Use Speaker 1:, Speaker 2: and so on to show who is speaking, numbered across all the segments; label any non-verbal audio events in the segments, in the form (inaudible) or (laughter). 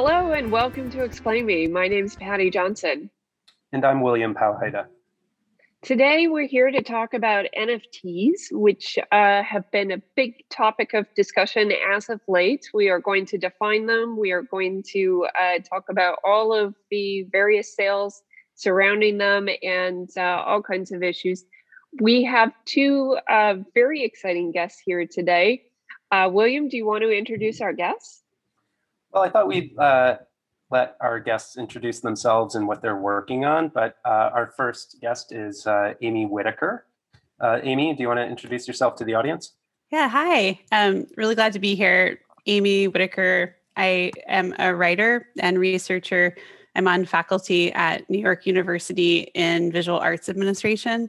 Speaker 1: Hello and welcome to Explain Me. My name is Patty Johnson.
Speaker 2: And I'm William Powhida.
Speaker 1: Today we're here to talk about NFTs, which uh, have been a big topic of discussion as of late. We are going to define them. We are going to uh, talk about all of the various sales surrounding them and uh, all kinds of issues. We have two uh, very exciting guests here today. Uh, William, do you want to introduce our guests?
Speaker 2: Well, I thought we'd uh, let our guests introduce themselves and what they're working on, but uh, our first guest is uh, Amy Whitaker. Uh, Amy, do you want to introduce yourself to the audience?
Speaker 3: Yeah, hi. I'm really glad to be here. Amy Whitaker. I am a writer and researcher. I'm on faculty at New York University in visual arts administration.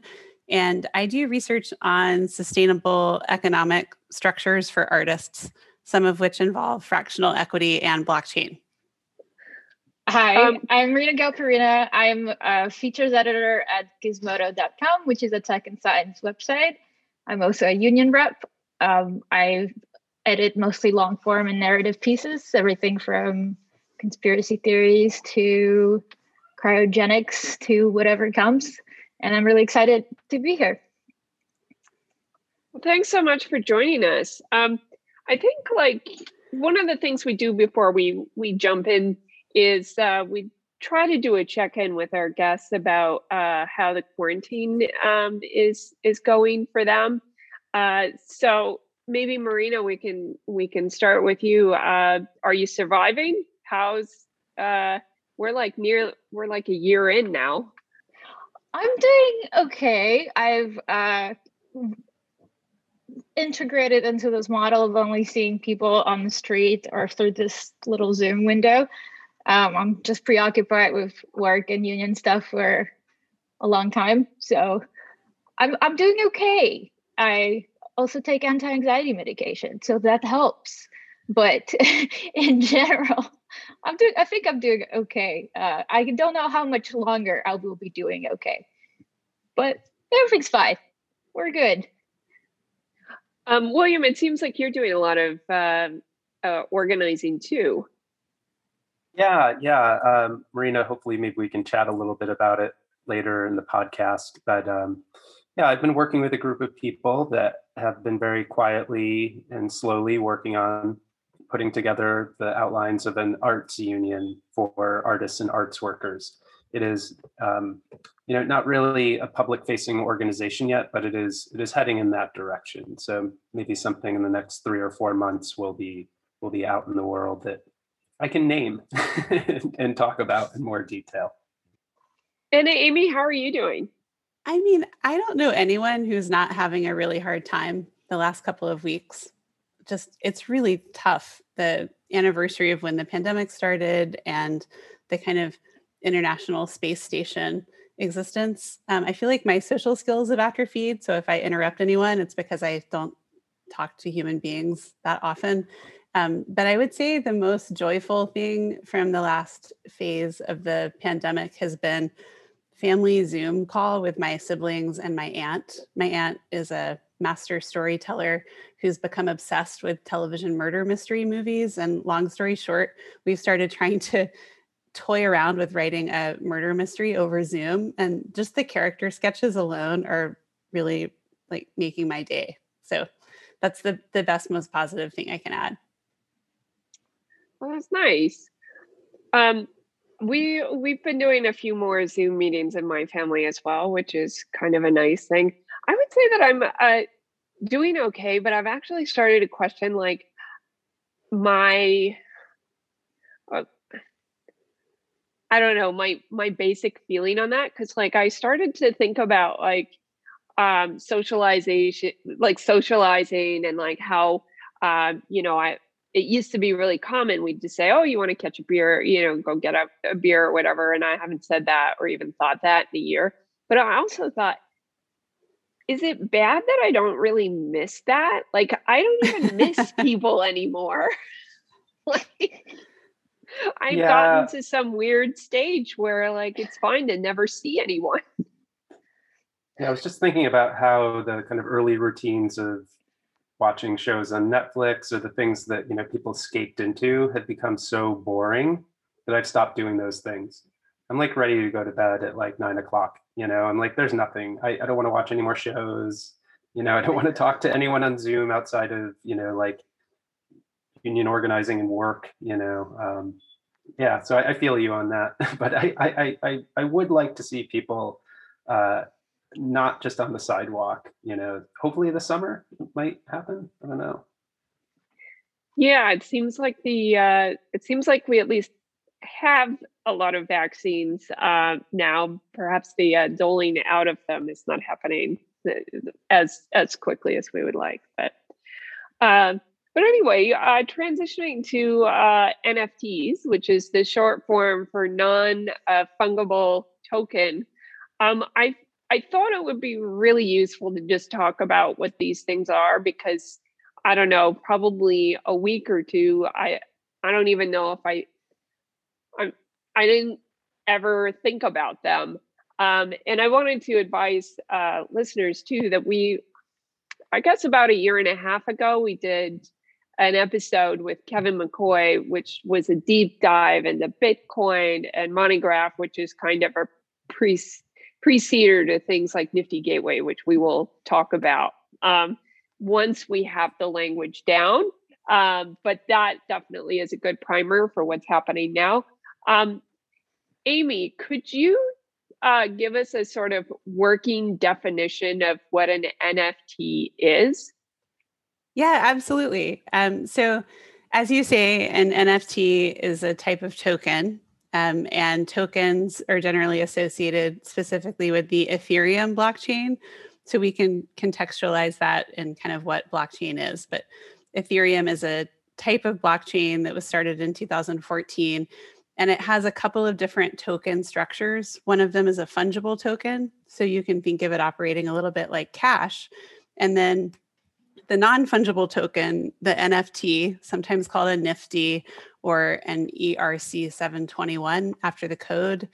Speaker 3: And I do research on sustainable economic structures for artists some of which involve fractional equity and blockchain.
Speaker 4: Hi, um, I'm Rena Galperina. I'm a features editor at gizmodo.com, which is a tech and science website. I'm also a union rep. Um, I edit mostly long form and narrative pieces, everything from conspiracy theories to cryogenics to whatever comes. And I'm really excited to be here.
Speaker 1: Well, thanks so much for joining us. Um, I think like one of the things we do before we we jump in is uh, we try to do a check in with our guests about uh, how the quarantine um, is is going for them. Uh, so maybe Marina, we can we can start with you. Uh, are you surviving? How's uh, we're like near we're like a year in now.
Speaker 4: I'm doing okay. I've uh, integrated into this model of only seeing people on the street or through this little Zoom window. Um, I'm just preoccupied with work and union stuff for a long time. So I'm I'm doing okay. I also take anti-anxiety medication, so that helps. But (laughs) in general, I'm doing I think I'm doing okay. Uh, I don't know how much longer I will be doing okay. But everything's fine. We're good.
Speaker 1: Um, William, it seems like you're doing a lot of uh, uh, organizing too.
Speaker 2: Yeah, yeah. Um, Marina, hopefully, maybe we can chat a little bit about it later in the podcast. But um, yeah, I've been working with a group of people that have been very quietly and slowly working on putting together the outlines of an arts union for artists and arts workers it is um, you know not really a public facing organization yet but it is it is heading in that direction. So maybe something in the next three or four months will be will be out in the world that i can name (laughs) and talk about in more detail.
Speaker 1: And amy how are you doing?
Speaker 3: I mean i don't know anyone who's not having a really hard time the last couple of weeks. Just it's really tough the anniversary of when the pandemic started and the kind of international space station existence. Um, I feel like my social skills have atrophied. So if I interrupt anyone, it's because I don't talk to human beings that often. Um, but I would say the most joyful thing from the last phase of the pandemic has been family Zoom call with my siblings and my aunt. My aunt is a master storyteller who's become obsessed with television murder mystery movies. And long story short, we've started trying to toy around with writing a murder mystery over Zoom, and just the character sketches alone are really like making my day. So that's the the best, most positive thing I can add.
Speaker 1: Well, that's nice. Um, we we've been doing a few more Zoom meetings in my family as well, which is kind of a nice thing. I would say that I'm uh, doing okay, but I've actually started to question like my I don't know my my basic feeling on that because like I started to think about like um socialization like socializing and like how um you know I it used to be really common we'd just say oh you want to catch a beer you know go get a, a beer or whatever and I haven't said that or even thought that in a year but I also thought is it bad that I don't really miss that? Like I don't even miss (laughs) people anymore. (laughs) Like I've yeah. gotten to some weird stage where like it's fine to never see anyone. (laughs)
Speaker 2: Yeah, I was just thinking about how the kind of early routines of watching shows on Netflix or the things that you know people escaped into had become so boring that I've stopped doing those things. I'm like ready to go to bed at like nine o'clock. You know, I'm like, there's nothing. I, I don't want to watch any more shows. You know, I don't want to talk to anyone on Zoom outside of you know like union organizing and work. You know, um, yeah. So I, I, feel you on that, (laughs) but I I I I would like to see people. Uh, not just on the sidewalk you know hopefully the summer might happen i don't know
Speaker 1: yeah it seems like the uh it seems like we at least have a lot of vaccines uh now perhaps the uh, doling out of them is not happening uh, as as quickly as we would like but uh, but anyway uh transitioning to uh nfts which is the short form for non uh, fungible token um i I thought it would be really useful to just talk about what these things are because I don't know, probably a week or two. I I don't even know if I I I didn't ever think about them. Um, and I wanted to advise uh, listeners too that we, I guess about a year and a half ago, we did an episode with Kevin McCoy, which was a deep dive into Bitcoin and Monegraph, which is kind of a pre preceder to things like Nifty Gateway, which we will talk about um, once we have the language down. Um, but that definitely is a good primer for what's happening now. Um, Amy, could you uh, give us a sort of working definition of what an NFT is?
Speaker 3: Yeah, absolutely. Um, so, as you say, an NFT is a type of token um, and tokens are generally associated specifically with the Ethereum blockchain. So we can contextualize that in kind of what blockchain is. But Ethereum is a type of blockchain that was started in 2014 and it has a couple of different token structures. One of them is a fungible token. So you can think of it operating a little bit like cash. And then the non fungible token, the NFT, sometimes called a Nifty or an ERC 721 after the code,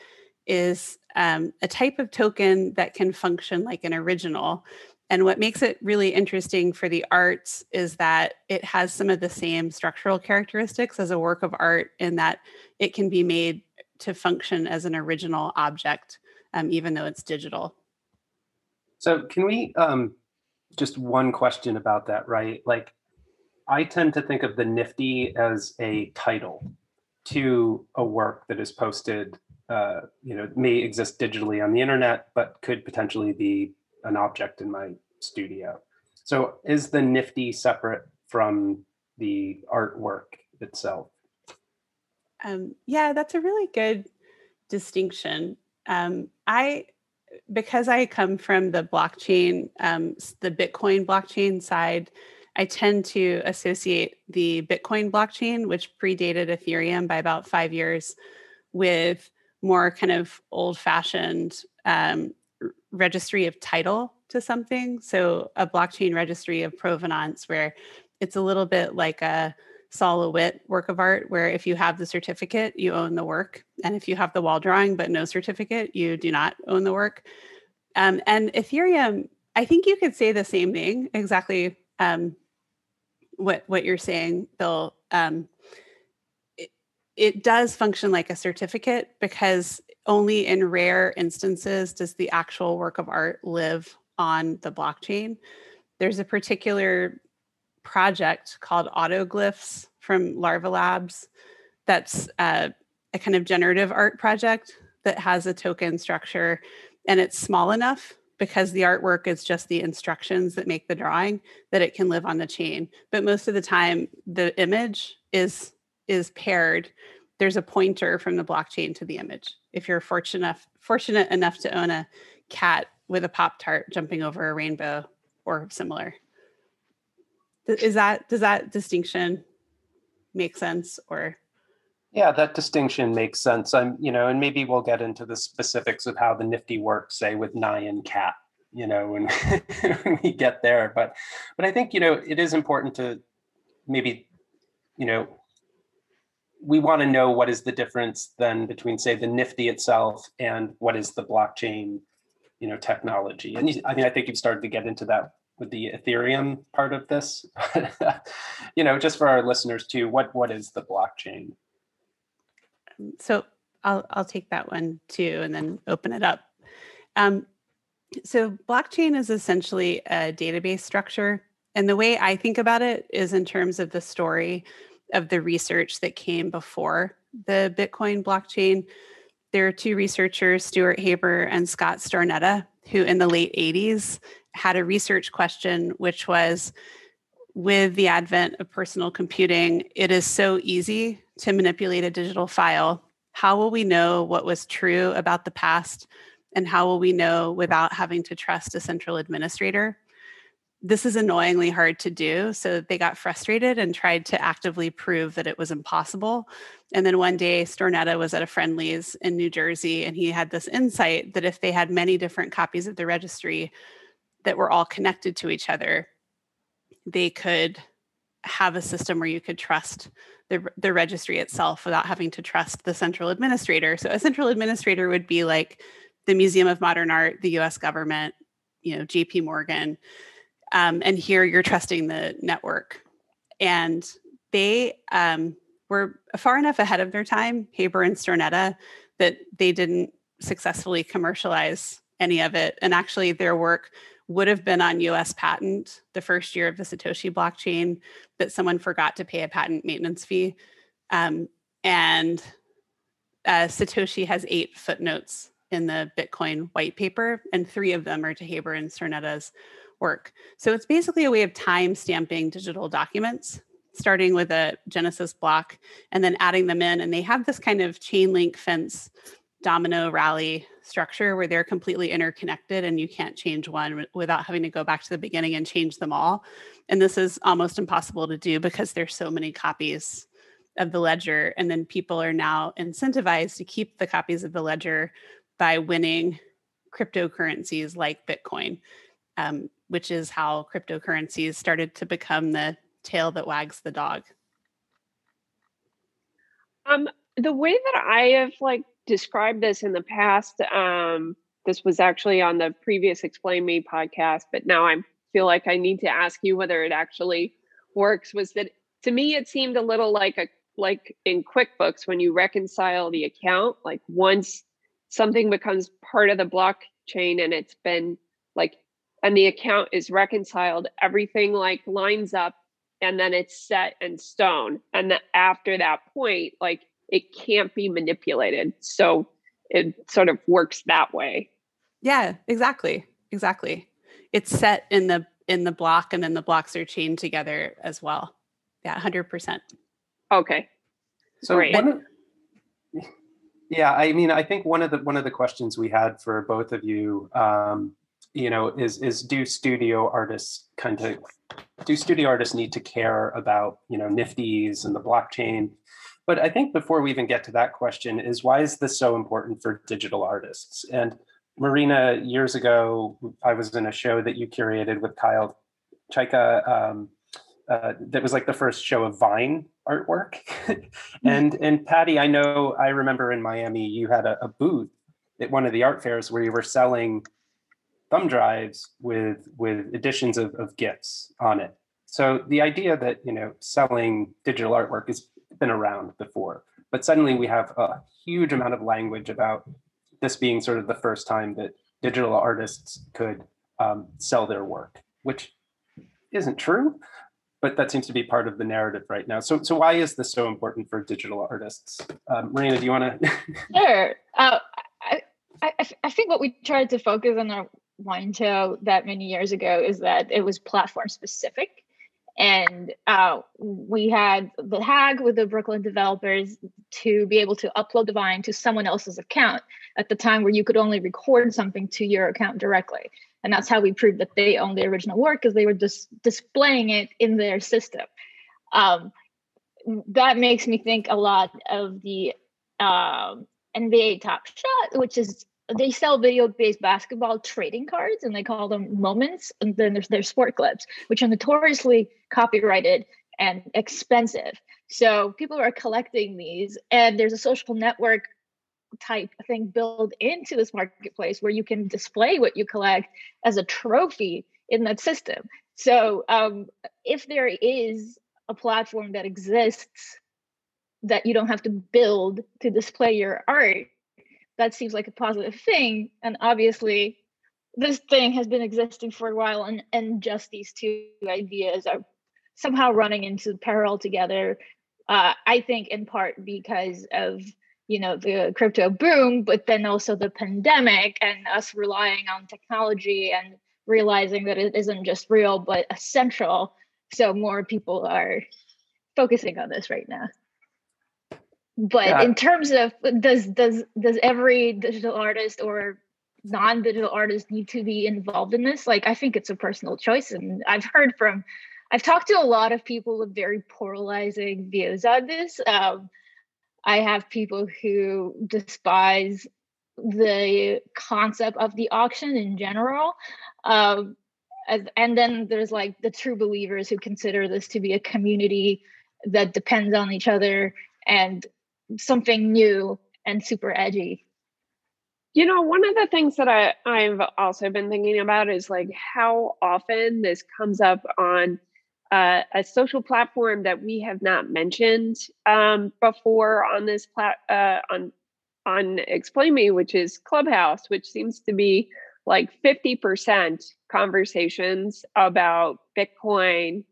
Speaker 3: is um, a type of token that can function like an original. And what makes it really interesting for the arts is that it has some of the same structural characteristics as a work of art in that it can be made to function as an original object, um, even though it's digital.
Speaker 2: So, can we um, just one question about that, right? Like, I tend to think of the Nifty as a title to a work that is posted. Uh, you know, may exist digitally on the internet, but could potentially be an object in my studio. So, is the Nifty separate from the artwork itself?
Speaker 3: Um, yeah, that's a really good distinction. Um, I because I come from the blockchain, um, the Bitcoin blockchain side, I tend to associate the Bitcoin blockchain, which predated Ethereum by about five years, with more kind of old fashioned um, registry of title to something. So, a blockchain registry of provenance, where it's a little bit like a Sol LeWitt work of art, where if you have the certificate, you own the work. And if you have the wall drawing but no certificate, you do not own the work. Um, and Ethereum, I think you could say the same thing exactly um, what what you're saying, Bill. Um, it, it does function like a certificate because only in rare instances does the actual work of art live on the blockchain. There's a particular project called Autoglyphs from Larva Labs. That's uh, a kind of generative art project that has a token structure and it's small enough because the artwork is just the instructions that make the drawing that it can live on the chain. But most of the time the image is is paired. There's a pointer from the blockchain to the image. If you're fortunate enough fortunate enough to own a cat with a pop tart jumping over a rainbow or similar is that does that distinction make sense or?
Speaker 2: Yeah that distinction makes sense. I'm you know and maybe we'll get into the specifics of how the nifty works say with nyan cat you know (laughs) when, we get there. But but i think you know it is important to maybe you know we want to know what is the difference then between say the nifty itself and what is the blockchain you know technology. And i mean i think you've started to get into that with the Ethereum part of this. (laughs) you know, just for our listeners too, what what is the blockchain?
Speaker 3: So I'll I'll take that one too, and then open it up. Um, so blockchain is essentially a database structure, and the way I think about it is in terms of the story of the research that came before the Bitcoin blockchain. There are two researchers, Stuart Haber and Scott Stornetta, who in the late 80s had a research question, which was with the advent of personal computing, it is so easy to manipulate a digital file. How will we know what was true about the past? And how will we know without having to trust a central administrator? This is annoyingly hard to do. So they got frustrated and tried to actively prove that it was impossible. And then one day, Stornetta was at a Friendly's in New Jersey, and he had this insight that if they had many different copies of the registry that were all connected to each other, they could have a system where you could trust the, the registry itself without having to trust the central administrator. So a central administrator would be like the Museum of Modern Art, the US government, you know, JP Morgan. Um, and here you're trusting the network. And they um, were far enough ahead of their time, Haber and Stornetta, that they didn't successfully commercialize any of it. And actually, their work would have been on US patent the first year of the Satoshi blockchain, but someone forgot to pay a patent maintenance fee. Um, and uh, Satoshi has eight footnotes in the Bitcoin white paper, and three of them are to Haber and Stornetta's work. So it's basically a way of time stamping digital documents, starting with a Genesis block and then adding them in. And they have this kind of chain link fence domino rally structure where they're completely interconnected and you can't change one without having to go back to the beginning and change them all. And this is almost impossible to do because there's so many copies of the ledger. And then people are now incentivized to keep the copies of the ledger by winning cryptocurrencies like Bitcoin, um, which is how cryptocurrencies started to become the tail that wags the dog.
Speaker 1: Um, the way that I have like described this in the past. Um, this was actually on the previous Explain Me podcast, but now I feel like I need to ask you whether it actually works. Was that to me? It seemed a little like a like in QuickBooks when you reconcile the account. Like once something becomes part of the blockchain and it's been like and the account is reconciled, everything like lines up and then it's set in stone. And then after that point, like it can't be manipulated. So it sort of works that way.
Speaker 3: Yeah, exactly. Exactly. It's set in the in the block and then the blocks are chained together as well. Yeah, 100%.
Speaker 1: Okay.
Speaker 2: So Great. one of, yeah, I mean, I think one of the one of the questions we had for both of you, um, you know, is is do studio artists kind of do studio artists need to care about you know nifties and the blockchain but I think before we even get to that question, is why is this so important for digital artists? And Marina, years ago, I was in a show that you curated with Kyle Chayka. Um, uh, that was like the first show of Vine artwork. (laughs) and and Patty, I know I remember in Miami you had a, a, booth at one of the art fairs where you were selling thumb drives with with editions of, of GIFs on it. So the idea that you know selling digital artwork is been around before. But suddenly we have a huge amount of language about this being sort of the first time that digital artists could um, sell their work, which isn't true, but that seems to be part of the narrative right now. So, so why is this so important for digital artists? Um, Marina, do you want
Speaker 4: to? (laughs) sure. Uh, I, I, I think what we tried to focus on our Vine show that many years ago is that it was platform specific and uh, we had the hag with the brooklyn developers to be able to upload the vine to someone else's account at the time where you could only record something to your account directly. And that's how we proved that they owned the original work because they were just displaying it in their system. Um, that makes me think a lot of the um, nba top shot which is they sell video based basketball trading cards and they call them moments and then there's their sport clips which are notoriously copyrighted and expensive so people are collecting these and there's a social network type thing built into this marketplace where you can display what you collect as a trophy in that system. So um, if there is a platform that exists that you don't have to build to display your art, that seems like a positive thing. And obviously, this thing has been existing for a while, and, and just these two ideas are somehow running into parallel together. Uh, I think in part because of you know the crypto boom, but then also the pandemic and us relying on technology and realizing that it isn't just real but essential. So more people are focusing on this right now but yeah. in terms of does does does every digital artist or non-digital artist need to be involved in this? Like i think it's a personal choice and i've heard from i've talked to a lot of people with very polarizing views on this. Um, i have people who despise the concept of the auction in general. Um, and then there's like the true believers who consider this to be a community that depends on each other and something new and super edgy.
Speaker 1: You know, one of the things that I, I've also been thinking about is like how often this comes up on uh, a social platform that we have not mentioned um, before on this plat uh, on on Explain Me, which is Clubhouse, which seems to be like 50% conversations about Bitcoin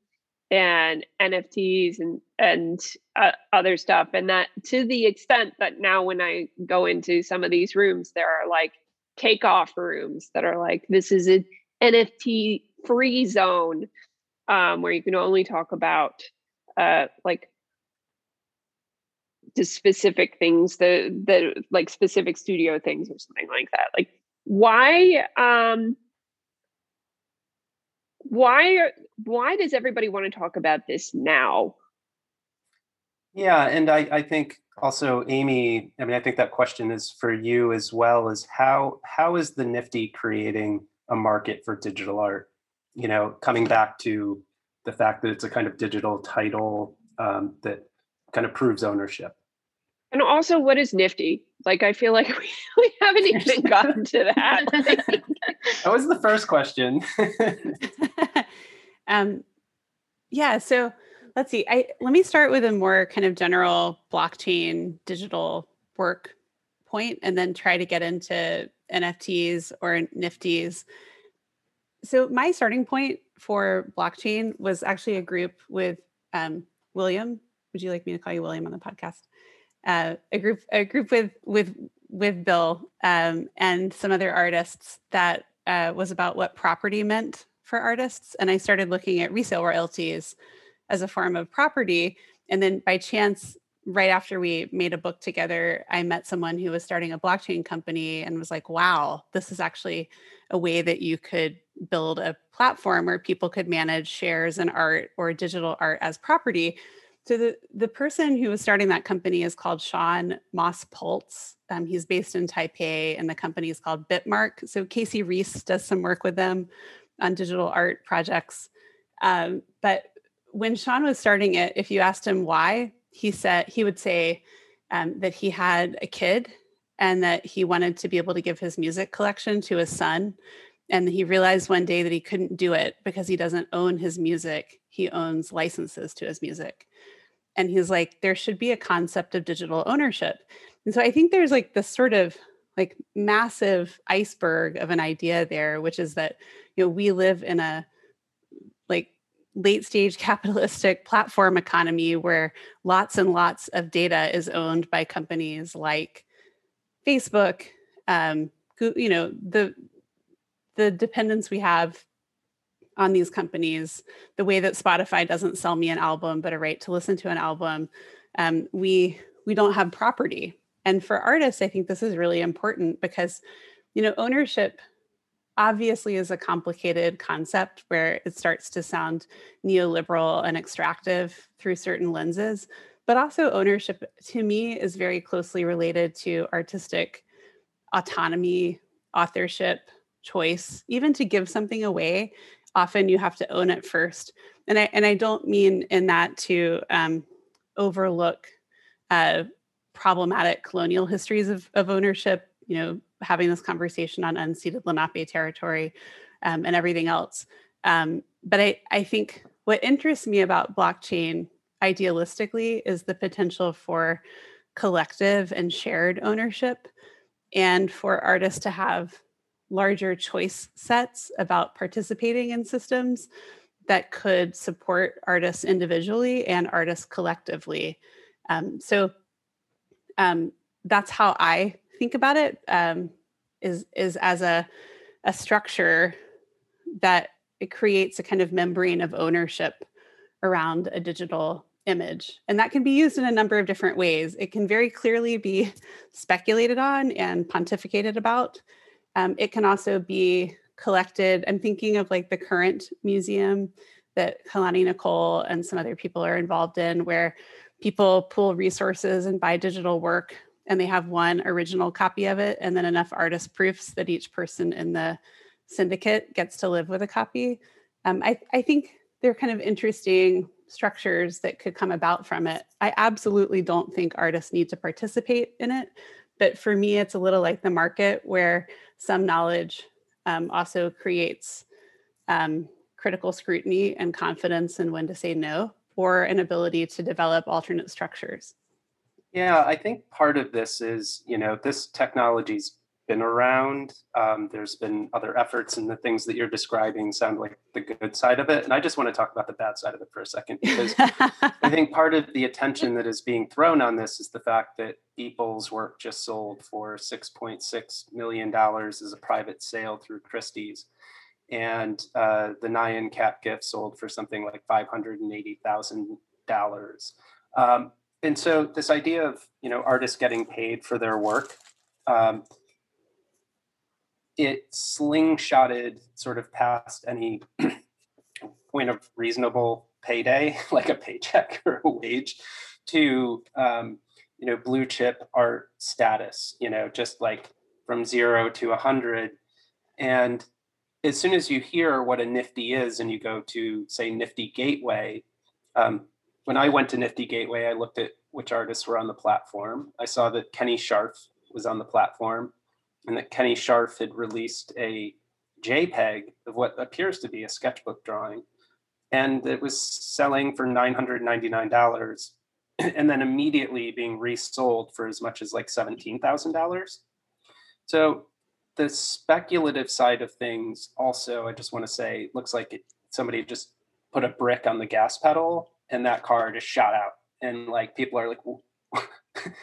Speaker 1: and NFTs and and uh, other stuff. And that to the extent that now when I go into some of these rooms, there are like cake off rooms that are like this is an NFT free zone um, where you can only talk about uh, like the specific things, the the like specific studio things or something like that. Like why um why why does everybody want to talk about this now?
Speaker 2: Yeah, and I, I think also Amy, I mean, I think that question is for you as well. Is how how is the Nifty creating a market for digital art? You know, coming back to the fact that it's a kind of digital title um, that kind of proves ownership.
Speaker 1: And also, what is Nifty? Like, I feel like (laughs) we, we haven't even gotten to that. (laughs) (laughs)
Speaker 2: that was the first question.
Speaker 3: um, yeah. So let's see. I let me start with a more kind of general blockchain digital work point, and then try to get into NFTs or Nifties. So my starting point for blockchain was actually a group with um, William. Would you like me to call you William on the podcast? uh, a group a group with with with Bill um, and some other artists that uh, was about what property meant for artists, and I started looking at resale royalties as a form of property. And then by chance, right after we made a book together, I met someone who was starting a blockchain company and was like, wow, this is actually a way that you could build a platform where people could manage shares and art or digital art as property so the the person who was starting that company is called Sean Moss Pultz. Um, he's based in Taipei, and the company is called Bitmark. So Casey Reas does some work with them on digital art projects. Um, but when Sean was starting it, if you asked him why, he said he would say um, that he had a kid and that he wanted to be able to give his music collection to his son. And he realized one day that he couldn't do it because he doesn't own his music. He owns licenses to his music and he's like there should be a concept of digital ownership and so i think there's like this sort of like massive iceberg of an idea there which is that you know we live in a late stage (laughs) capitalistic platform economy where lots and lots of data is owned by companies like facebook um you know the the dependence we have on these companies the way that spotify doesn't sell me an album but a right to listen to an album um, we we don't have property. And for artists i think this is really important because you know ownership obviously is a complicated concept where it starts to sound neoliberal and extractive through certain lenses but also ownership to me is very closely related to artistic autonomy authorship choice even to give something away often you have to own it first. And I and I don't mean in that to um, overlook uh, problematic colonial histories of, of ownership. You know, having this conversation on unceded Lenape territory um, and everything else. Um, but I, I think what interests me about blockchain idealistically is the potential for collective and shared ownership and for artists to have larger choice sets about participating in systems that could support artists individually and artists collectively. Um, so um, that's how I think about it. Um, is is as a a structure that it creates a kind of membrane of ownership around a digital image. And that can be used in a number of different ways. It can very clearly be (laughs) speculated on and pontificated about. Um, it can also be collected. I'm thinking of like the current museum that Kalani Nicole and some other people are involved in, where people pool resources and buy digital work and they have one original copy of it and then enough artist proofs that each person in the syndicate gets to live with a copy. Um, I, I think they're kind of interesting structures that could come about from it. I absolutely don't think artists need to participate in it. But for me, it's a little like the market where some knowledge um, also creates um, critical scrutiny and confidence in when to say no or an ability to develop alternate structures.
Speaker 2: Yeah, I think part of this is, you know, this technology's been around. Um, there's been other efforts, and the things that you're describing sound like the good side of it. And I just want to talk about the bad side of it for a second, because I think (laughs) part of the attention that is being thrown on this is the fact that Beeple's work just sold for $6.6 million as a private sale through Christie's. And uh, the Nyan Cat GIF sold for something like $580,000. Um, and so this idea of you know artists getting paid for their work um, it slingshotted sort of past any (clears throat) point of reasonable payday, (laughs) like a paycheck (laughs) or a wage, to um, you know blue chip art status. You know, just like from zero to a hundred, and as soon as you hear what a Nifty is, and you go to say Nifty Gateway, um, when I went to Nifty Gateway, I looked at which artists were on the platform. I saw that Kenny Scharf was on the platform and that Kenny Scharf had released a JPEG of what appears to be a sketchbook drawing. And it was selling for $999 (clears throat) and then immediately being resold for as much as like $17,000. So the speculative side of things also, I just want to say, looks like somebody just put a brick on the gas pedal and that car just shot out. And like people are like, (laughs)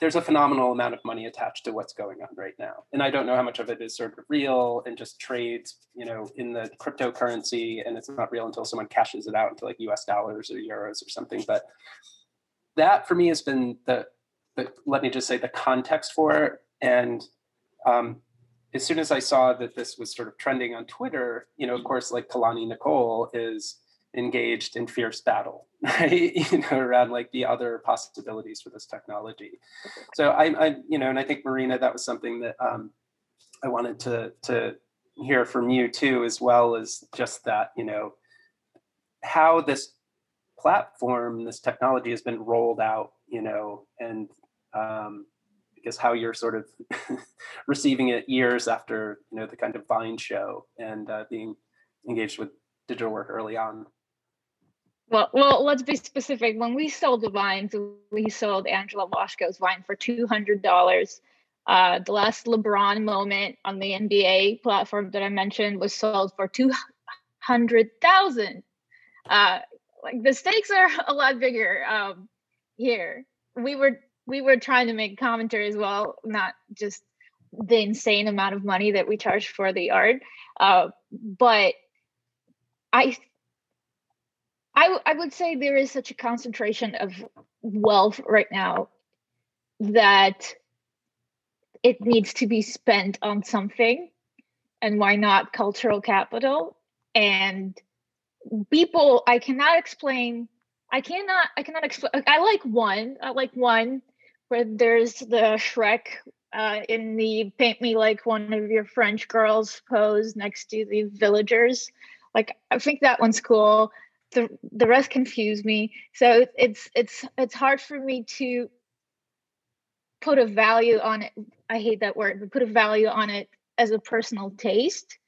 Speaker 2: there's a phenomenal amount of money attached to what's going on right now. And I don't know how much of it is sort of real and just trades, you know, in the cryptocurrency and it's not real until someone cashes it out into like US dollars or euros or something. But that for me has been the, the let me just say the context for it. And um, as soon as I saw that this was sort of trending on Twitter, you know, of course, like Kalani Nicole is engaged in fierce battle, (laughs) right? you know, around like the other possibilities for this technology. So I, I you know, and I think Marina, that was something that um, I wanted to to hear from you too, as well as just that, you know, how this platform, this technology has been rolled out, you know, and um, because how you're sort of (laughs) receiving it years after, you know, the kind of Vine show and uh, being engaged with digital work early on.
Speaker 4: Well, well, let's be specific. When we sold the vines, we sold Angela Washko's vine for two hundred dollars. Uh, the last LeBron moment on the NBA platform that I mentioned was sold for two hundred thousand. Uh, like the stakes are (laughs) a lot bigger um, here. We were we were trying to make commentary as well, not just the insane amount of money that we charge for the art. Uh, but I I, I would say there is such a concentration of wealth right now that it needs to be spent on something and why not cultural capital? And people i cannot explain i cannot i cannot explain i like one i like one where there's the shrek uh, in the paint me like one of your french girls pose next to the villagers. Like i think that one's cool the the rest confuse me. So it's it's it's hard for me to put a value on it. I hate that word but put a value on it as a personal taste.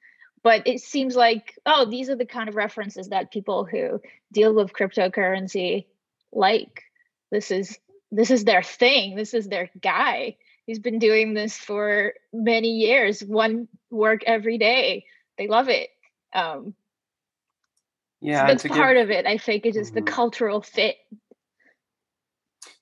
Speaker 4: But it seems like oh these are the kind of references that people who deal with cryptocurrency like. This is this is their thing. This is their guy. He's been doing this for many years one work every day. They love it. Um yeah that's part give, of it i think it's just mm-hmm. the cultural fit.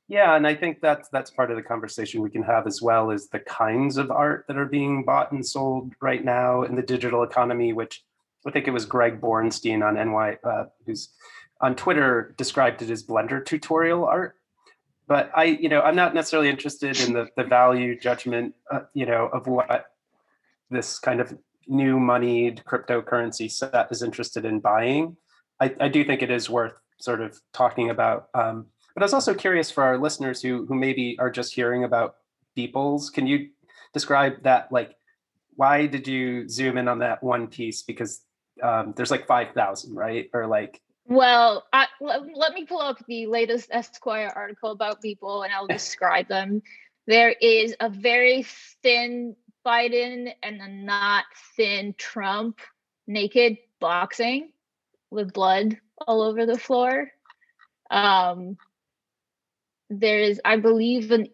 Speaker 2: Yeah and i think that's that's part of the conversation we can have as well is the kinds of art that are being bought and sold right now in the digital economy which i think it was greg borenstein on ny uh, who's on twitter described it as blender tutorial art. But i you know i'm not necessarily interested in the the value judgment uh, you know of what this kind of new moneyed cryptocurrency set is interested in buying I, I do think it is worth sort of talking about. Um, but I was also curious for our listeners who who maybe are just hearing about Beeples. Can you describe that? Like, why did you zoom in on that one piece? Because um, there's like five thousand, right? Or like.
Speaker 4: Well, I, let, let me pull up the latest Esquire article about Beeple, and I'll (laughs) describe them. There is a very thin Biden and a not thin Trump naked boxing with blood all over the floor. Um, there's, I believe, an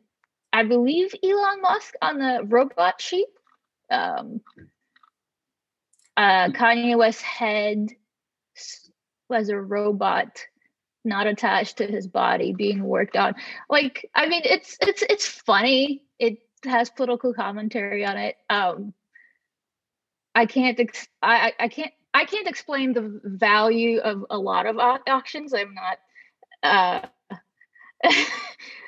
Speaker 4: I believe Elon Musk on the robot sheep. Um, uh, Kanye West's head was a robot not attached to his body being worked on like i mean it's it's it's funny it has political commentary on it um i can't ex- i i can't I can't explain the value of a lot of auctions. I'm not. Uh, (laughs)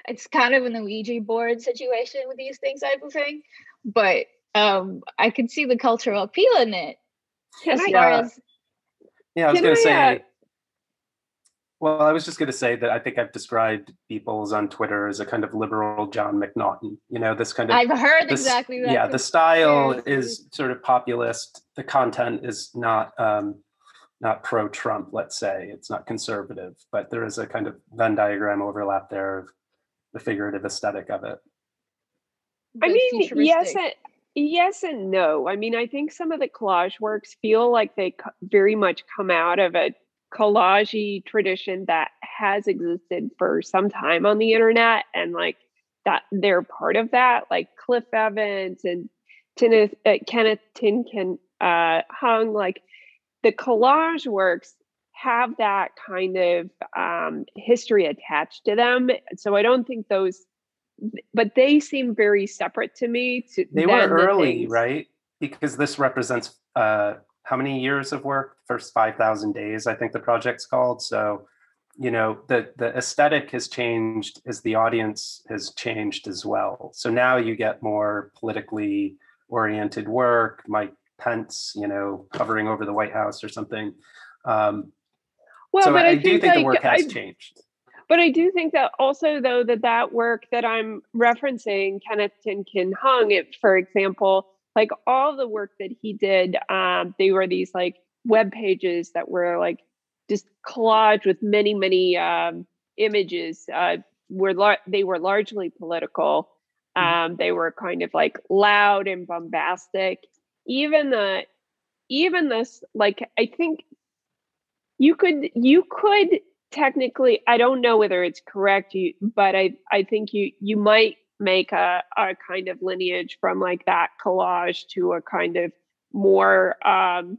Speaker 4: it's kind of an Ouija board situation with these things, type of thing. But um, I can see the cultural appeal in it.
Speaker 2: As far as yeah, I was going to say. Uh, well, I was just going to say that I think I've described Beeples on Twitter as a kind of liberal Jon McNaughton. You know, this kind of.
Speaker 4: I've heard this, exactly that.
Speaker 2: Yeah, the style is sort of populist. The content is not um, not pro Trump. Let's say it's not conservative, but there is a kind of Venn diagram overlap there of the figurative aesthetic of it.
Speaker 1: I mean, yes, and, yes and no. I mean, I think some of the collage works feel like they very much come out of a collage tradition that has existed for some time on the internet and like that they're part of that like cliff evans and Kenneth, uh, Kenneth Tin Kin uh, Hung, like the collage works have that kind of um, history attached to them. So I don't think those, but they seem very separate to me. To
Speaker 2: they were early, the right? Because this represents uh, how many years of work? First 5,000 days, I think the project's called. So, you know, the, the aesthetic has changed as the audience has changed as well. So now you get more politically oriented work, Mike Pence, you know, hovering over the White House or something. Um, well, so but I, I do think, like, the work has I, changed.
Speaker 1: But I do think that also, though, that that work that I'm referencing, Kenneth Tin Kin Hung, it, for example, like all the work that he did um, they were these like web pages that were like just collage with many many um, images uh, were lar- they were largely political mm-hmm. um, they were kind of like loud and bombastic even the even this like i think you could you could technically i don't know whether it's correct you but i i think you you might make a, a kind of lineage from like that collage to a kind of more um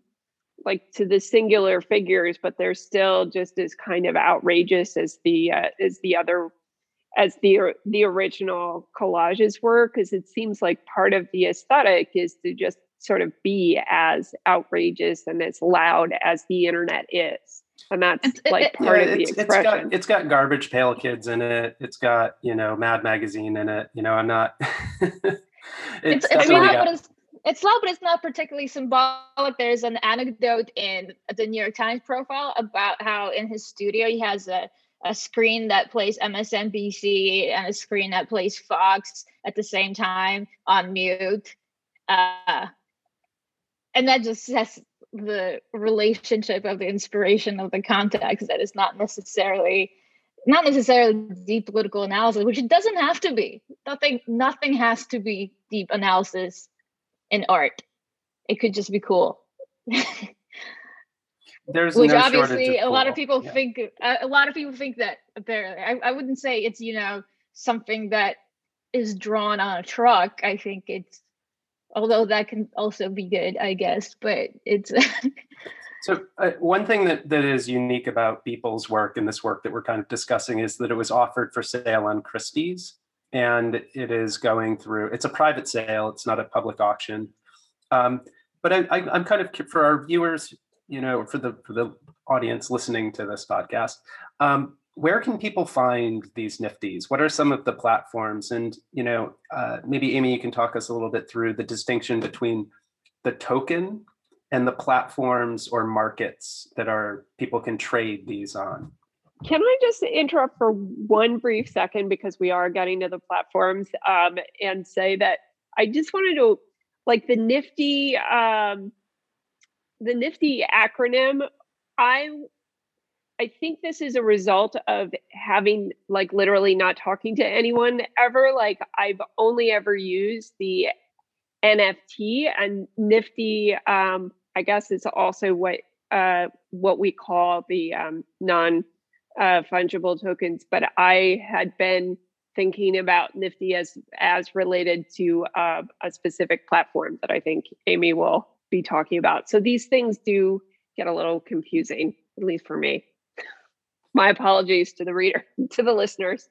Speaker 1: like to the singular figures but they're still just as kind of outrageous as the uh, as the other as the the original collages were because it seems like part of the aesthetic is to just sort of be as outrageous and as loud as the internet is and that's it's, like part yeah, of the it's, expression.
Speaker 2: It's got, it's got garbage pail kids in it. It's got you know Mad Magazine in it. You know, I'm not. (laughs)
Speaker 4: it's it's, it's loud, got, but it's it's loud, but it's not particularly symbolic. There's an anecdote in the New York Times profile about how in his studio he has a a screen that plays MSNBC and a screen that plays Fox at the same time on mute. Uh, and that just says the relationship of the inspiration of the context that is not necessarily not necessarily deep political analysis which it doesn't have to be. Nothing nothing has to be deep analysis in art. It could just be cool. (laughs)
Speaker 2: There's
Speaker 4: which
Speaker 2: no
Speaker 4: obviously a lot of people
Speaker 2: Yeah.
Speaker 4: think a lot of people think that apparently. I, I wouldn't say it's you know something that is drawn on a truck. I think it's although that can also be good i guess but it's (laughs)
Speaker 2: So uh, one thing that, that is unique about Beeple's work and this work that we're kind of discussing is that it was offered for sale on Christie's and it is going through, it's a private sale, it's not a public auction. Um, but I, I, I'm kind of, for our viewers, you know, for the, for the audience listening to this podcast, um, where can people find these nifties? What are some of the platforms? And, you know, uh, maybe Amy, you can talk us a little bit through the distinction between the token and the platforms or markets that are people can trade these on.
Speaker 1: Can I just interrupt for one brief second because we are getting to the platforms um, and say that I just wanted to like the nifty um, the nifty acronym. I I think this is a result of having like literally not talking to anyone ever. Like I've only ever used the NFT and nifty. Um, I guess it's also what uh, what we call the um, non uh, fungible tokens, but I had been thinking about Nifty as as related to uh, a specific platform that I think Amy will be talking about. So these things do get a little confusing, at least for me. (laughs) My apologies to the reader, (laughs) to the listeners.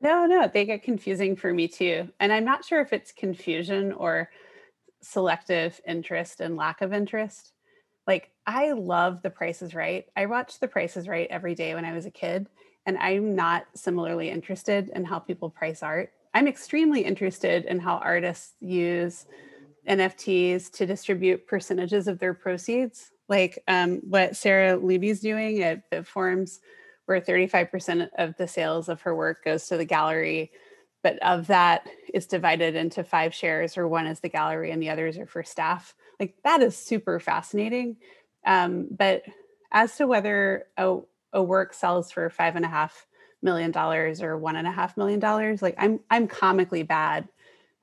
Speaker 3: No, no, they get confusing for me too. And I'm not sure if it's confusion or selective interest and lack of interest. Like, I love The Price is Right. I watched The Price is Right every day when I was a kid, and I'm not similarly interested in how people price art. I'm extremely interested in how artists use NFTs to distribute percentages of their proceeds, like um, what Sarah Ludy's doing at Bitforms, where 35% of the sales of her work goes to the gallery. But of that, it's divided into five shares, or one is the gallery and the others are for staff. Like that is super fascinating. Um, but as to whether a, a work sells for five and a half million dollars or one and a half million dollars, like I'm I'm comically bad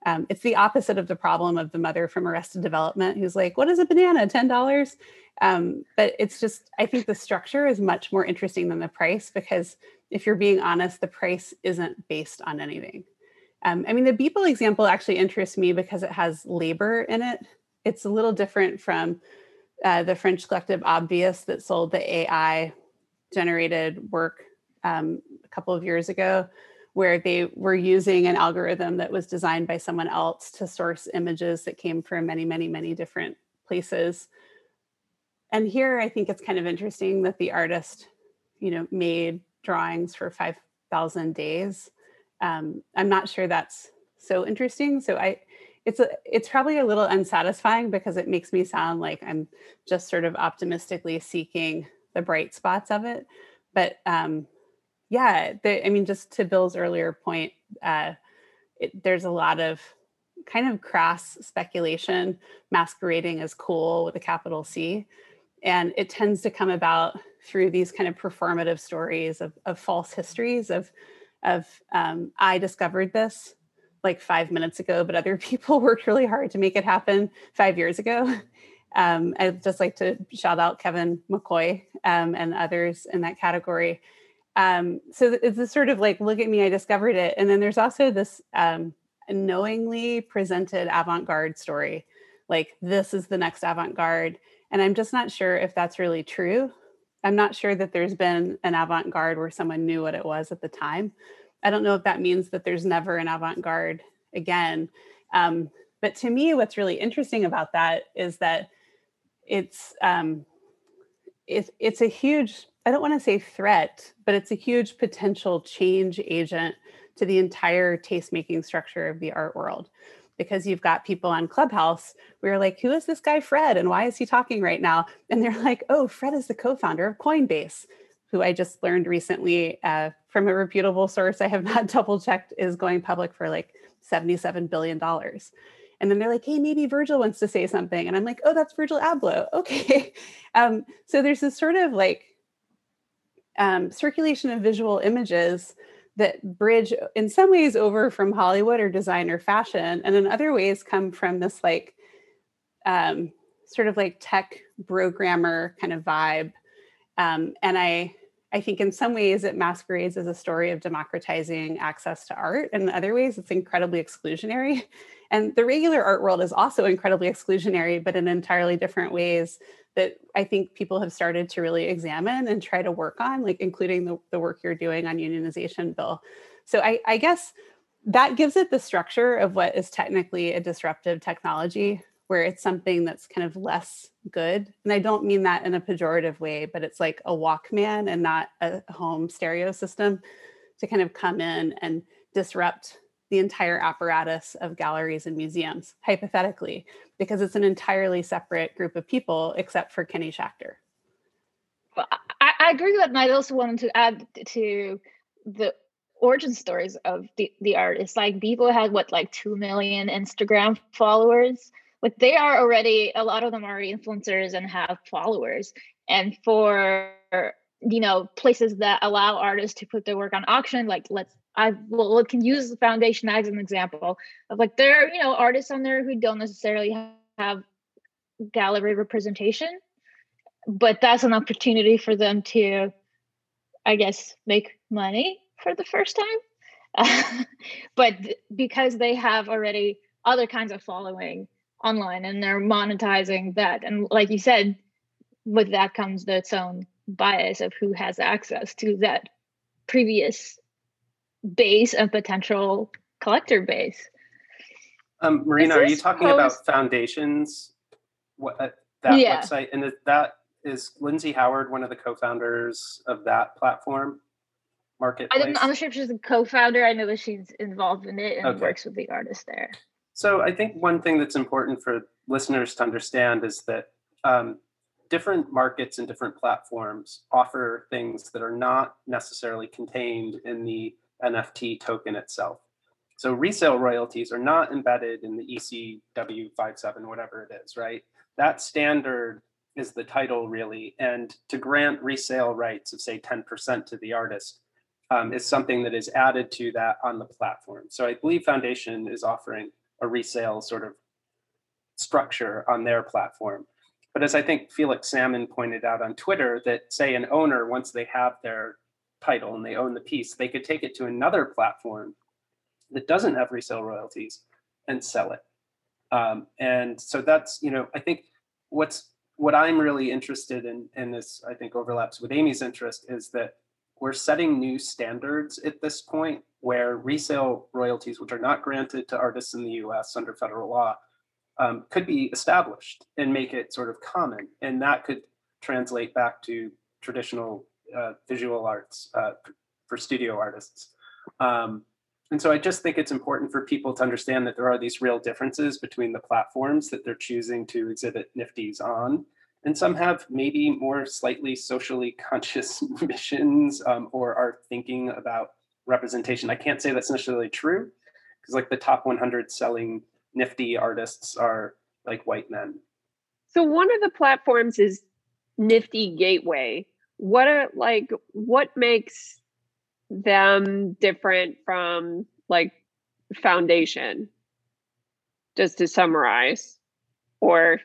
Speaker 3: um, it's the opposite of the problem of the mother from Arrested Development who's like, "What is a banana? Ten dollars?" Um, but it's just, I think the structure is much more interesting than the price because if you're being honest, the price isn't based on anything. Um, I mean, the Beeple example actually interests me because it has labor in it. It's a little different from uh, the French collective Obvious that sold the AI generated work um, a couple of years ago where they were using an algorithm that was designed by someone else to source images that came from many, many, many different places. And here I think it's kind of interesting that the artist, you know, made drawings for 5,000 days. Um, I'm not sure that's so interesting. So I, it's a, it's probably a little unsatisfying because it makes me sound like I'm just sort of optimistically seeking the bright spots of it. But um, yeah, the, I mean, just to Bill's earlier point, uh, it, there's a lot of kind of crass speculation masquerading as cool with a capital C. And it tends to come about through these kind of performative stories of, of false histories of, of um, I discovered this like five minutes ago, but other (laughs) people worked really hard to make it happen five years ago. (laughs) Um, I'd just like to shout out Kevin McCoy um, and others in that category. Um, so it's this sort of like look at me i discovered it. And then there's also this um, knowingly presented avant-garde story like this is the next avant-garde and i'm just not sure if that's really true. I'm not sure that there's been an avant-garde where someone knew what it was at the time. I don't know if that means that there's never an avant-garde again. Um, but to me what's really interesting about that is that it's um, it's it's a huge I don't want to say threat, but it's a huge potential change agent to the entire taste-making structure of the art world. Because you've got people on Clubhouse we are like, who is this guy Fred and why is he talking right now? And they're like, oh, Fred is the co-founder of Coinbase, who I just learned recently uh, from a reputable source I have (laughs) not double checked is going public for like $77 billion. And then they're like, hey, maybe Virgil wants to say something. And I'm like, oh, that's Virgil Abloh. (laughs) Okay. Um, so there's this sort of like um, circulation of visual images that bridge in some ways over from Hollywood or design or fashion, and in other ways come from this like um, sort of like tech programmer kind of vibe. Um, and I, I think in some ways it masquerades as a story of democratizing access to art. And in other ways, it's incredibly exclusionary. (laughs) And the regular art world is also incredibly exclusionary, but in entirely different ways that I think people have started to really examine and try to work on, like including the, the work you're doing on unionization bill. So I, I guess that gives it the structure of what is technically a disruptive technology where it's something that's kind of less good. And I don't mean that in a pejorative way, but it's like a Walkman and not a home stereo system to kind of come in and disrupt the entire apparatus of galleries and museums, hypothetically, because it's an entirely separate group of people except for Kenny Schachter.
Speaker 4: Well, I, I agree with that. And I also wanted to add to the origin stories of the, the artists. Like people had what, like 2 million Instagram followers like they are already a lot of them are influencers and have followers and for you know places that allow artists to put their work on auction like let's i well can use the foundation as an example of like there are you know artists on there who don't necessarily have gallery representation but that's an opportunity for them to i guess make money for the first time. (laughs) But because they have already other kinds of following online and they're monetizing that and like you said with that comes its own bias of who has access to that previous base of potential collector base.
Speaker 2: Um, marina are you talking post- about foundations what uh, that yeah. website? And that is lindsay howard one of the co-founders of that platform? Marketplace?
Speaker 4: I am not sure if she's a co-founder. I know that she's involved in it and okay. works with the artists there.
Speaker 2: So I think one thing that's important for listeners to understand is that um, different markets and different platforms offer things that are not necessarily contained in the NFT token itself. So resale royalties are not embedded in the ECW 57, whatever it is, right? That standard is the title really. And to grant resale rights of say 10% to the artist um, is something that is added to that on the platform. So I believe Foundation is offering a resale sort of structure on their platform. But as I think Felix Salmon pointed out on Twitter, that say an owner, once they have their title and they own the piece, they could take it to another platform that doesn't have resale royalties and sell it. Um, and so that's, you know, I think what's what I'm really interested in, in this, I think overlaps with Amy's interest, is that we're setting new standards at this point where resale royalties, which are not granted to artists in the US under federal law, um, could be established and make it sort of common. And that could translate back to traditional uh, visual arts uh, for studio artists. Um, and so I just think it's important for people to understand that there are these real differences between the platforms that they're choosing to exhibit NFTs on and some have maybe more slightly socially (laughs) conscious missions um, or are thinking about representation. I can't say that's necessarily true because like the top 100 selling nifty artists are like white men.
Speaker 1: So one of the platforms is Nifty Gateway. What are like what makes them different from like Foundation? Just to summarize, or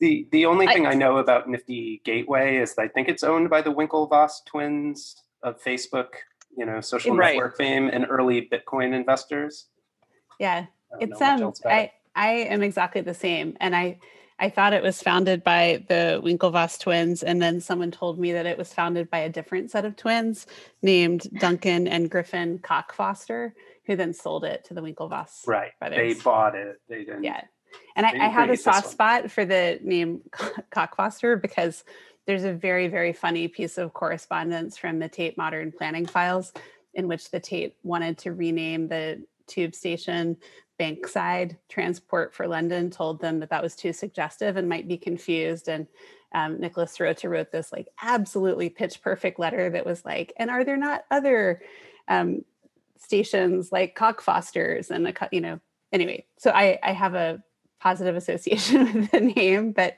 Speaker 2: the the only thing I, I know about Nifty Gateway is I think it's owned by the Winklevoss twins of Facebook, you know, social right. network fame and early Bitcoin investors.
Speaker 3: Yeah, it's um, I I am exactly the same, and I I thought it was founded by the Winklevoss twins, and then someone told me that it was founded by a different set of twins named Duncan and Griffin Cockfoster, who then sold it to the Winklevoss.
Speaker 2: Right, brothers. they bought it. They didn't.
Speaker 3: Yeah, and I, I have a soft spot for the name Cockfoster because there's a very, very funny piece of correspondence from the Tate Modern Planning Files in which the Tate wanted to rename the tube station Bankside Transport for London, told them that that was too suggestive and might be confused. And um, Nicholas Serota wrote this like absolutely pitch perfect letter that was like, and are there not other um, stations like Cockfosters and a, you know, anyway, so I, I have a positive association (laughs) with the name, but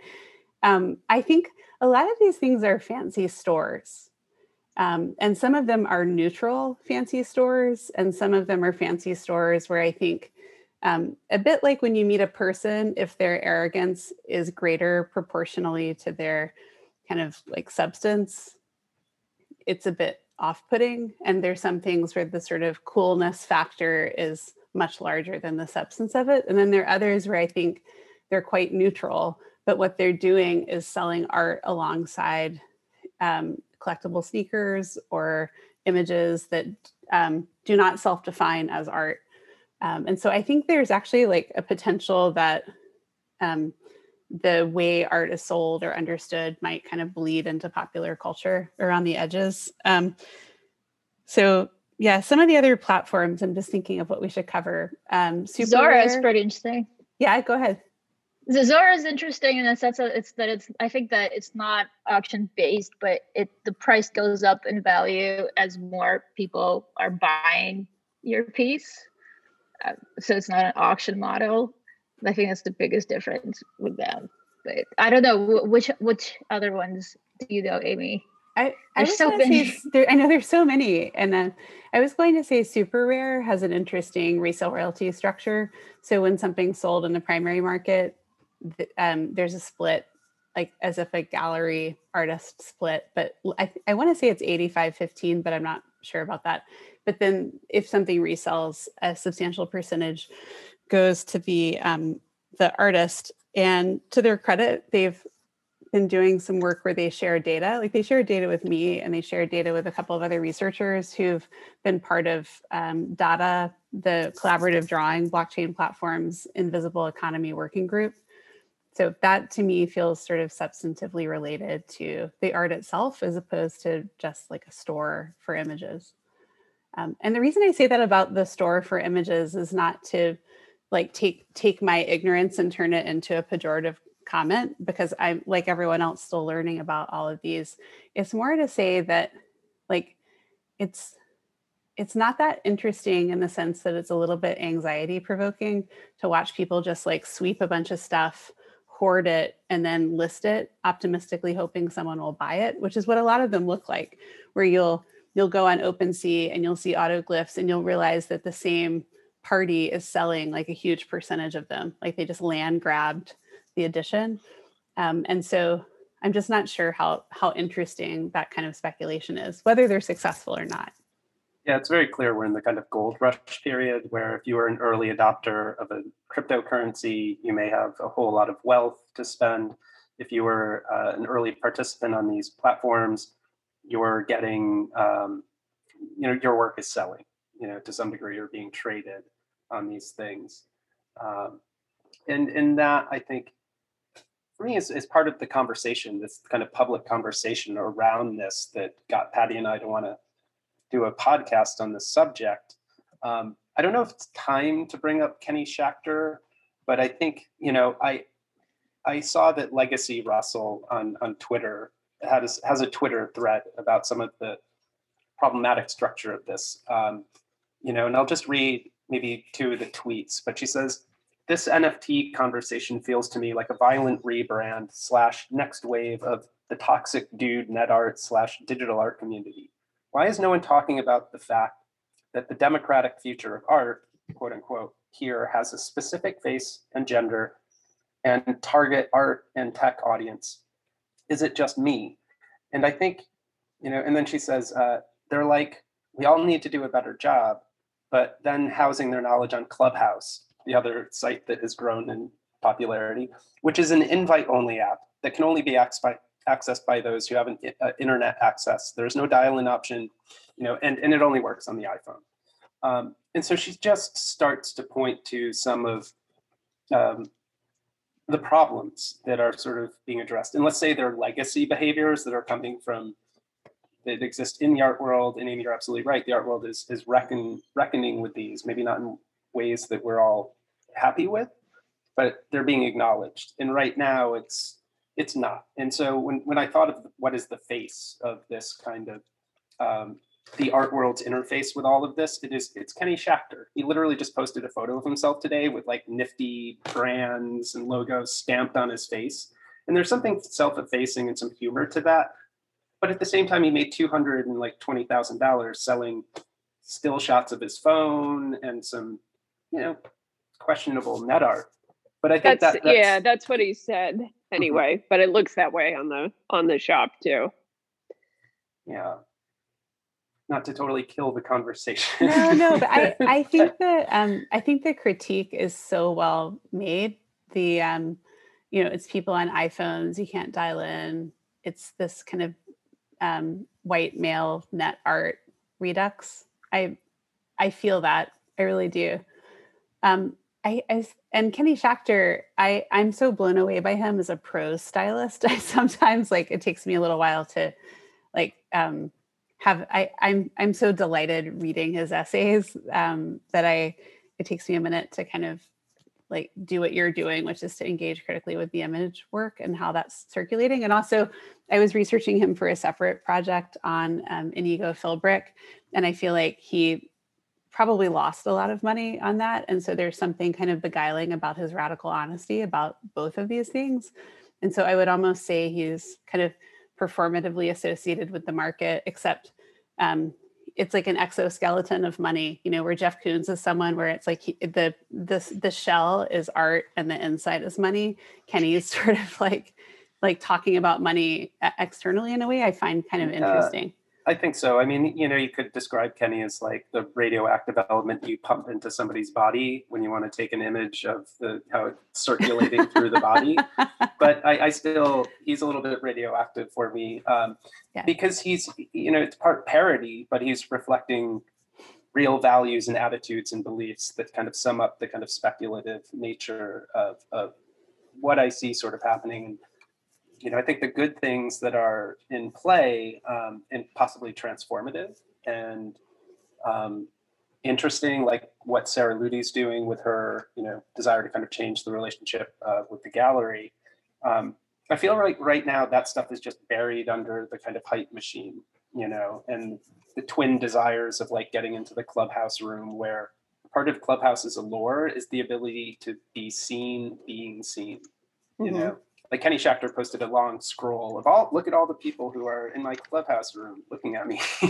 Speaker 3: um, I think a lot of these things are fancy stores. Um, and some of them are neutral fancy stores, and some of them are fancy stores where I think Um, a bit like when you meet a person, if their arrogance is greater proportionally to their kind of like substance, it's a bit off putting. And there's some things where the sort of coolness factor is much larger than the substance of it. And then there are others where I think they're quite neutral, but what they're doing is selling art alongside um, collectible sneakers or images that um, do not self define as art. Um, and so I think there's actually like a potential that um, the way art is sold or understood might kind of bleed into popular culture around the edges. Um, so yeah, some of the other platforms, I'm just thinking of what we should cover. Um,
Speaker 4: Zora is pretty interesting.
Speaker 3: Yeah, go ahead.
Speaker 4: The Zora is interesting in the sense that it's that it's I think that it's not auction based, but it the price goes up in value as more people are buying your piece. Uh, so it's not an auction model. I think that's the biggest difference with them. But I don't know which which other ones do you know, Amy?
Speaker 3: I, I so many. There, I know there's so many, and then I was going to say SuperRare has an interesting resale royalty structure. So when something's sold in the primary market, um, there's a split, like as if a gallery artist split. But I, I want to say it's 85 15, but I'm not sure about that. But then if something resells, a substantial percentage goes to the um, the artist. And to their credit, they've been doing some work where they share data. Like they share data with me, and they share data with a couple of other researchers who've been part of um, DADA, the collaborative drawing blockchain platforms invisible economy working group. So that to me feels sort of substantively related to the art itself as opposed to just like a store for images. Um, and the reason I say that about the store for images is not to like take take my ignorance and turn it into a pejorative comment because I'm like everyone else still learning about all of these. It's more to say that like it's it's not that interesting in the sense that it's a little bit anxiety provoking to watch people just like sweep a bunch of stuff hoard it and then list it optimistically hoping someone will buy it which is what a lot of them look like where you'll you'll go on OpenSea and you'll see autoglyphs and you'll realize that the same party is selling like a huge percentage of them. Like they just land grabbed the edition um, and so i'm just not sure how how interesting that kind of speculation is whether they're successful or not.
Speaker 2: Yeah, it's very clear we're in the kind of gold rush period where if you were an early adopter of a cryptocurrency, you may have a whole lot of wealth to spend. If you were uh, an early participant on these platforms, you're getting, um, you know, your work is selling, you know, to some degree, you're being traded on these things. Um, and, and that I think for me is, is part of the conversation, this kind of public conversation around this that got Patty and I to want to do a podcast on this subject. Um, I don't know if it's time to bring up Kenny Schachter, but I think you know I I saw that Legacy Russell on on Twitter has has a Twitter thread about some of the problematic structure of this. Um, you know, and I'll just read maybe two of the tweets. But she says this NFT conversation feels to me like a violent rebrand slash next wave of the toxic dude net art slash digital art community. Why is no one talking about the fact that the democratic future of art, quote unquote, here has a specific face and gender and target art and tech audience? Is it just me? And I think, you know, and then she says, uh, they're like, we all need to do a better job, but then housing their knowledge on Clubhouse, the other site that has grown in popularity, which is an invite only app that can only be accessed by, those who have an uh, internet access. There's no dial-in option, you know, and, and it only works on the iPhone. Um, and so she just starts to point to some of um, the problems that are sort of being addressed. And let's say they're legacy behaviors that are coming from that exist in the art world. And Amy, you're absolutely right. The art world is is reckon, reckoning with these, maybe not in ways that we're all happy with, but they're being acknowledged. And right now, it's it's not. And so when, when I thought of what is the face of this kind of um, the art world's interface with all of this, it is it's Kenny Schachter. He literally just posted a photo of himself today with like nifty brands and logos stamped on his face. And there's something self-effacing and some humor to that. But at the same time, he made two hundred and like twenty thousand dollars selling still shots of his phone and some, you know, questionable net art. But I think
Speaker 1: that's,
Speaker 2: that that's,
Speaker 1: yeah, that's what he said mm-hmm. anyway. But it looks that way on the on the shop too.
Speaker 2: yeah. Not to totally kill the conversation.
Speaker 3: no, no, but I, (laughs) I think that um, I think the critique is so well made. The um, you know, it's people on iPhones, you can't dial in. It's this kind of um, white male net art redux. I I feel that. I really do. Um, I, I and Kenny Schachter, I I'm so blown away by him as a prose stylist. (laughs) I sometimes like it takes me a little while to like um have I I'm I'm so delighted reading his essays um that I it takes me a minute to kind of like do what you're doing, which is to engage critically with the image work and how that's circulating. And also, I was researching him for a separate project on um, Inigo Philbrick, and I feel like he probably lost a lot of money on that. And so there's something kind of beguiling about his radical honesty about both of these things. And so I would almost say he's kind of performatively associated with the market, except um, it's like an exoskeleton of money, you know, where Jeff Koons is someone where it's like he, the this the shell is art and the inside is money. Kenny's (laughs) sort of like like talking about money externally in a way I find kind of interesting.
Speaker 2: I think so. I mean, you know, you could describe Kenny as like the radioactive element you pump into somebody's body when you want to take an image of the how it's circulating through the body. (laughs) But I, I, still, he's a little bit radioactive for me um, yeah. because he's, you know, it's part parody, but he's reflecting real values and attitudes and beliefs that kind of sum up the kind of speculative nature of, of what I see sort of happening you know, I think the good things that are in play um, and possibly transformative and um, interesting, like what Sarah Ludy's doing with her, you know, desire to kind of change the relationship uh, with the gallery. Um, I feel like right now that stuff is just buried under the kind of hype machine, you know, and the twin desires of like getting into the clubhouse room where part of clubhouse's allure is the ability to be seen being seen, you mm-hmm. know like Kenny Schachter posted a long scroll of all look at all the people who are in my clubhouse room looking at me. (laughs)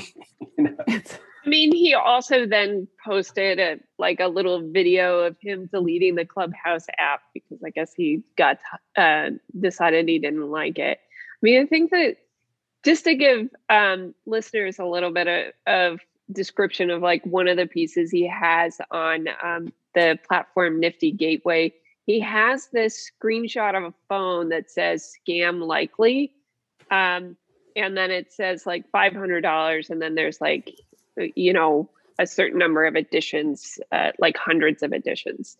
Speaker 1: you know? I mean, he also then posted a like a little video of him deleting the Clubhouse app because I guess he got uh, decided he didn't like it. I mean, I think that just to give um, listeners a little bit of, of, description of like one of the pieces he has on um, the platform Nifty Gateway he has this screenshot of a phone that says scam likely. Um, and then it says like $500. And then there's like, uh, you know, a certain number of additions, uh, like hundreds of additions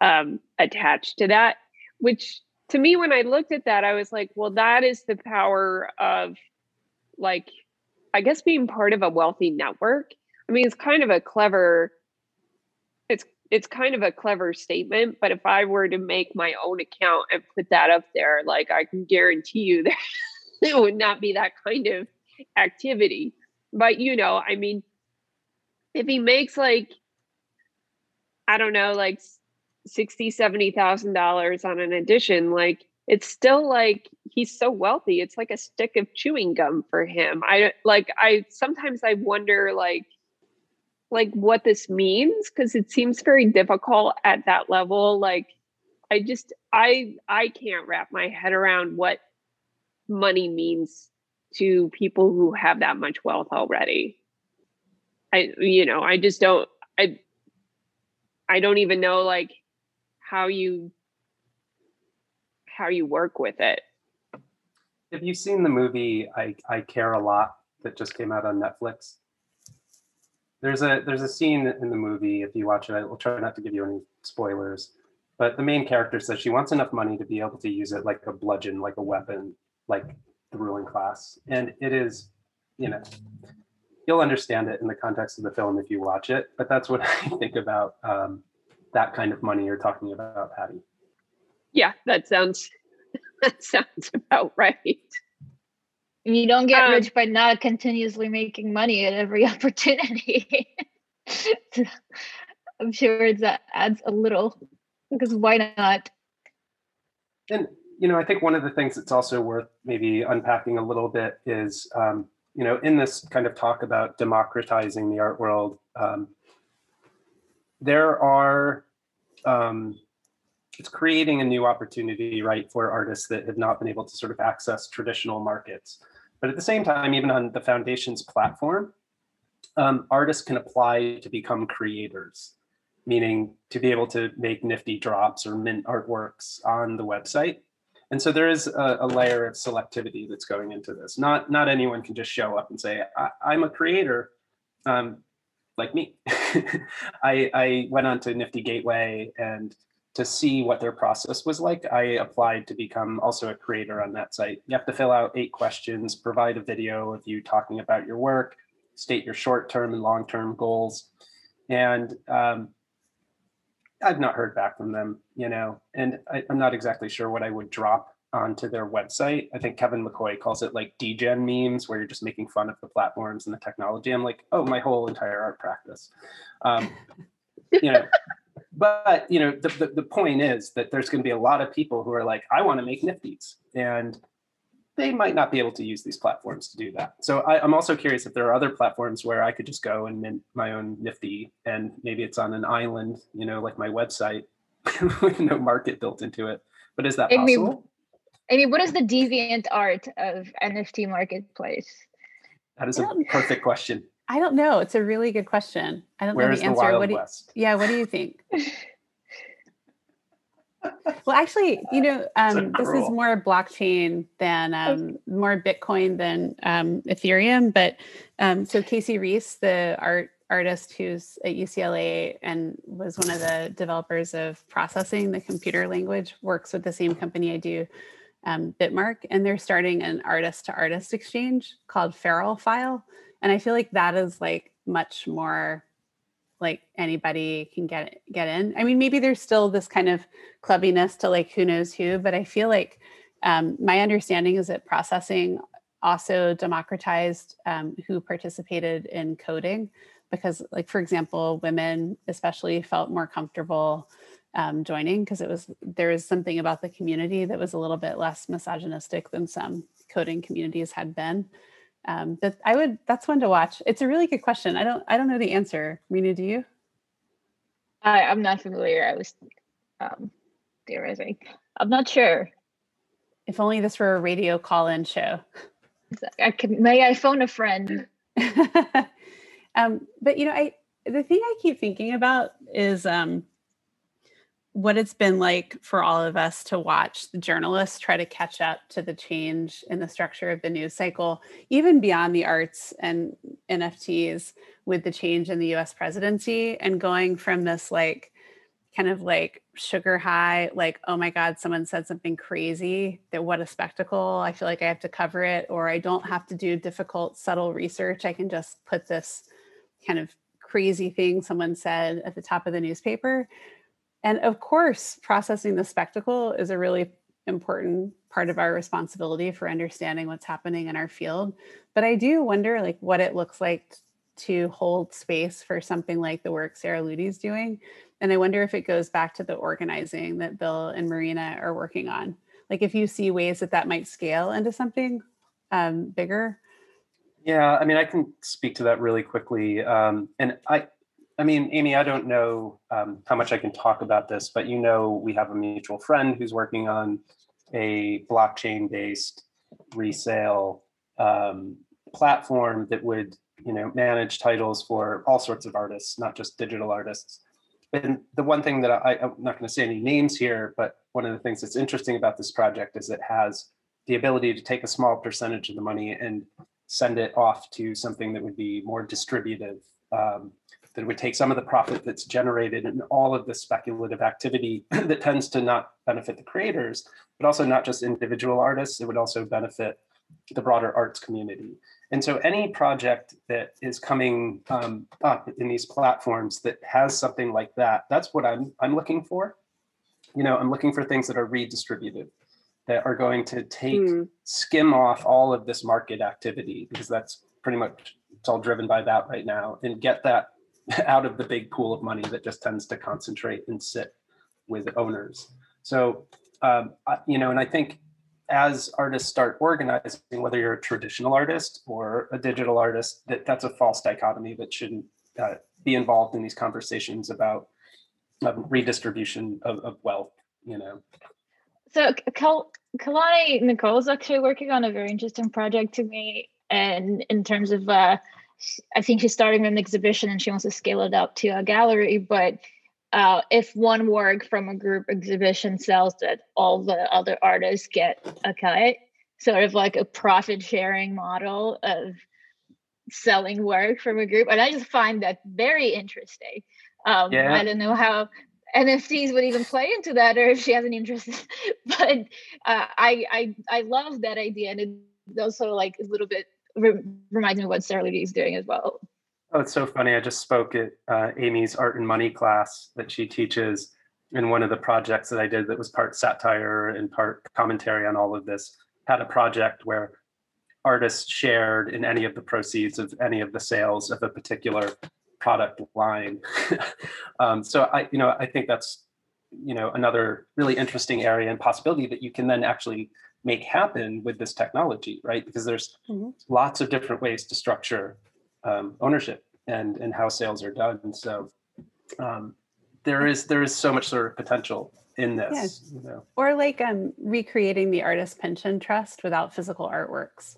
Speaker 1: um, attached to that, which to me, when I looked at that, I was like, well, that is the power of like, I guess being part of a wealthy network. I mean, it's kind of a clever it's kind of a clever statement, but if I were to make my own account and put that up there, like I can guarantee you (laughs) that it would not be that kind of activity. But you know, I mean, if he makes like, I don't know, like sixty, seventy thousand dollars on an edition, like it's still like he's so wealthy. It's like a stick of chewing gum for him. I like I sometimes I wonder like like what this means because it seems very difficult at that level like i just i i can't wrap my head around what money means to people who have that much wealth already. I you know i just don't i i don't even know like how you how you work with it.
Speaker 2: Have you seen the movie i i care a lot that just came out on netflix there's a there's a scene in the movie. If you watch it, I will try not to give you any spoilers. But the main character says she wants enough money to be able to use it like a bludgeon, like a weapon, like the ruling class. And it is, you know, you'll understand it in the context of the film if you watch it. But that's what (laughs) I think about um, that kind of money you're talking about, Patty.
Speaker 1: Yeah, that sounds (laughs) that sounds about right.
Speaker 4: You don't get um, rich by not continuously making money at every (laughs) opportunity. I'm sure that adds a little because why not?
Speaker 2: And you know, I think one of the things that's also worth maybe unpacking a little bit is, um, you know, in this kind of talk about democratizing the art world, um, there are um, it's creating a new opportunity, right, for artists that have not been able to sort of access traditional markets. But at the same time, even on the foundation's platform, um, artists can apply to become creators, meaning to be able to make nifty drops or mint artworks on the website. And so there is a, a layer of selectivity that's going into this. Not not anyone can just show up and say, I, am a creator. Um, like me. (laughs) I, I went onto Nifty Gateway and to see what their process was like, I applied to become also a creator on that site. You have to fill out eight questions, provide a video of you talking about your work, state your short-term and long-term goals. And um, I've not heard back from them, you know, and I, am not exactly sure what I would drop onto their website. I think Kevin McCoy calls it like degen memes, where you're just making fun of the platforms and the technology. I'm like, oh, my whole entire art practice. Um, you know, but you know, the, the, the point is that there's going to be a lot of people who are like, I want to make nifties, and they might not be able to use these platforms to do that. So I, am also curious if there are other platforms where I could just go and mint my own Nifty, and maybe it's on an island, you know, like my website, (laughs) with no market built into it. But is that possible?
Speaker 4: Amy, what is the deviant art of NFT marketplace?
Speaker 2: That is a perfect question.
Speaker 3: I don't know. It's a really good question. I don't
Speaker 2: Where
Speaker 3: know the
Speaker 2: answer.
Speaker 3: The
Speaker 2: what
Speaker 3: do
Speaker 2: you,
Speaker 3: yeah, what do you think? (laughs) well, actually, you know, (laughs) um, this is more blockchain than um, more Bitcoin than um, Ethereum. But um, so Casey Reas, the art artist who's at UCLA and was one of the developers of processing the computer language, works with the same company I do, um, Bitmark, and they're starting an artist to artist exchange called Feral File. And I feel like that is like much more like anybody can get get in. I mean, maybe there's still this kind of clubbiness to like who knows who, but I feel like um, my understanding is that processing also democratized um, who participated in coding because like for example women especially felt more comfortable um, joining because it was there was something about the community that was a little bit less misogynistic than some coding communities had been um, that I would that's one to watch. It's a really good question. I don't I don't know the answer. Rena, do you?
Speaker 4: I, I'm not familiar. I was um, theorizing. I'm not sure.
Speaker 3: If only this were a radio call-in show.
Speaker 4: I could. May I phone a friend? (laughs)
Speaker 3: um, but you know, I the thing I keep thinking about is um, what it's been like for all of us to watch the journalists try to catch up to the change in the structure of the news cycle, even beyond the arts and NFTs, with the change in the US presidency and going from this like kind of like sugar high, like, oh my God, someone said something crazy, that what a spectacle. I feel like I have to cover it, or I don't have to do difficult, subtle research. I can just put this kind of crazy thing someone said at the top of the newspaper and of course, processing the spectacle is a really important part of our responsibility for understanding what's happening in our field. But I do wonder like what it looks like to hold space for something like the work Sarah Ludy's doing. And I wonder if it goes back to the organizing that Bill and Marina are working on. Like if you see ways that that might scale into something um, bigger.
Speaker 2: Yeah, I mean, I can speak to that really quickly. Um, and I, I mean, Amy, I don't know um, how much I can talk about this, but you know, we have a mutual friend who's working on a blockchain based resale um, platform that would, you know, manage titles for all sorts of artists, not just digital artists. And the one thing that I, I'm not going to say any names here, but one of the things that's interesting about this project is it has the ability to take a small percentage of the money and send it off to something that would be more distributive um, that would take some of the profit that's generated in all of the speculative activity (clears throat) that tends to not benefit the creators, but also not just individual artists, it would also benefit the broader arts community. And so any project that is coming um, up in these platforms that has something like that, that's what I'm, I'm looking for. You know, I'm looking for things that are redistributed, that are going to take, mm. skim off all of this market activity, because that's pretty much, it's all driven by that right now, and get that (laughs) out of the big pool of money that just tends to concentrate and sit with owners. So, um, you know, and I think as artists start organizing, whether you're a traditional artist or a digital artist, that that's a false dichotomy that shouldn't uh, be involved in these conversations about um, redistribution of, of wealth, you know.
Speaker 4: So Kal- Kalani Nicole is actually working on a very interesting project to me, and in terms of, uh, I think she's starting an exhibition and she wants to scale it up to a gallery. But uh, if one work from a group exhibition sells, that all the other artists get a cut, sort of like a profit sharing model of selling work from a group, and I just find that very interesting. Um, yeah. I don't know how NFTs would even play into that, or if she has an interest. (laughs) but uh, I, I I love that idea, and it also like a little bit re- reminds me of what Sarah Ludy is doing as well.
Speaker 2: Oh, it's so funny. I just spoke at uh, Amy's art and money class that she teaches in one of the projects that I did that was part satire and part commentary on all of this. Had a project where artists shared in any of the proceeds of any of the sales of a particular product line. (laughs) um, so I, you know, I think that's, you know, another really interesting area and possibility that you can then actually make happen with this technology, right? Because there's mm-hmm. lots of different ways to structure um, ownership and and how sales are done. So um, there is there is so much sort of potential in this.
Speaker 3: Yeah. You know. Or like um, recreating the artist pension trust without physical artworks.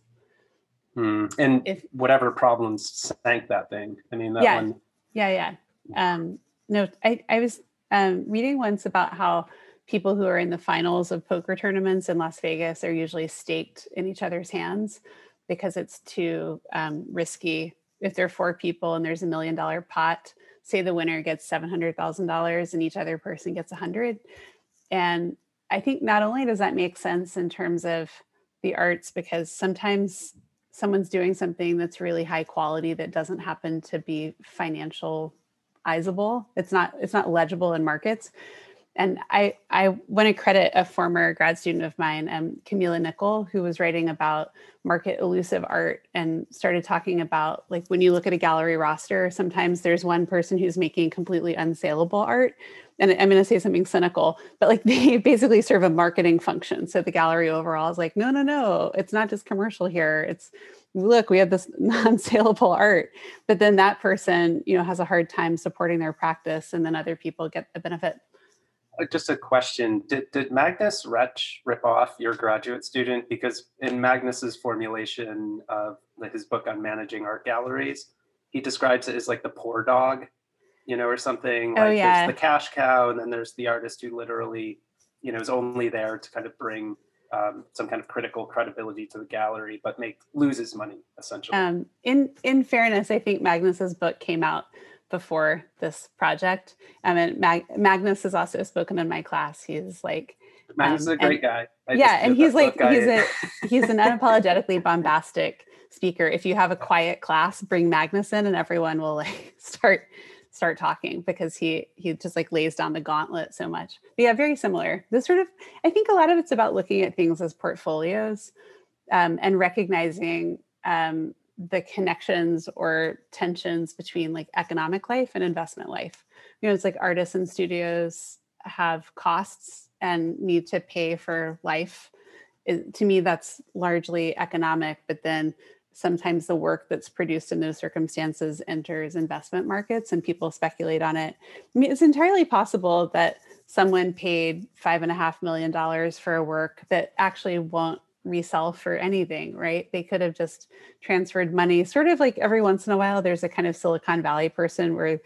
Speaker 2: Mm. And if whatever problems sank that thing. I mean, that
Speaker 3: yeah,
Speaker 2: one.
Speaker 3: Yeah, yeah. Um, no, I, I was um, reading once about how people who are in the finals of poker tournaments in Las Vegas are usually staked in each other's hands because it's too um, risky. If there are four people and there's a million dollar pot, say the winner gets seven hundred thousand dollars and each other person gets a hundred, and I think not only does that make sense in terms of the arts because sometimes someone's doing something that's really high quality that doesn't happen to be financializable. It's not it's not legible in markets and I I want to credit a former grad student of mine, um, Camila Nickel, who was writing about market elusive art and started talking about like when you look at a gallery roster, sometimes there's one person who's making completely unsaleable art. And I'm going to say something cynical, but like (laughs) they basically serve a marketing function. So the gallery overall is like, no, no, no, it's not just commercial here. It's look, we have this (laughs) non-saleable art. But then that person, you know, has a hard time supporting their practice, and then other people get the benefit.
Speaker 2: Uh, just a question. Did, did Magnus Resch rip off your graduate student? Because in magnus's formulation of his book on managing art galleries he describes it as like the poor dog you know or something.
Speaker 3: Oh,
Speaker 2: like
Speaker 3: yeah.
Speaker 2: there's the cash cow and then there's the artist who literally you know is only there to kind of bring um, some kind of critical credibility to the gallery but make loses money essentially.
Speaker 3: Um, in in fairness i think magnus's book came out before this project. I mean, Mag- Magnus has also spoken in my class. He's like,
Speaker 2: Magnus um, is a great and, guy.
Speaker 3: I yeah, and he's like, he's a (laughs) he's an unapologetically bombastic speaker. If you have a quiet class, bring Magnus in, and everyone will like (laughs) start start talking because he he just like lays down the gauntlet so much. But yeah, very similar. This sort of, I think a lot of it's about looking at things as portfolios um, and recognizing um, the connections or tensions between like economic life and investment life. You know, it's like artists and studios have costs and need to pay for life. It, to me, that's largely economic, but then sometimes the work that's produced in those circumstances enters investment markets and people speculate on it. I mean, it's entirely possible that someone paid five and a half million dollars for a work that actually won't resell for anything, right? They could have just transferred money, sort of like every once in a while, there's a kind of Silicon Valley person where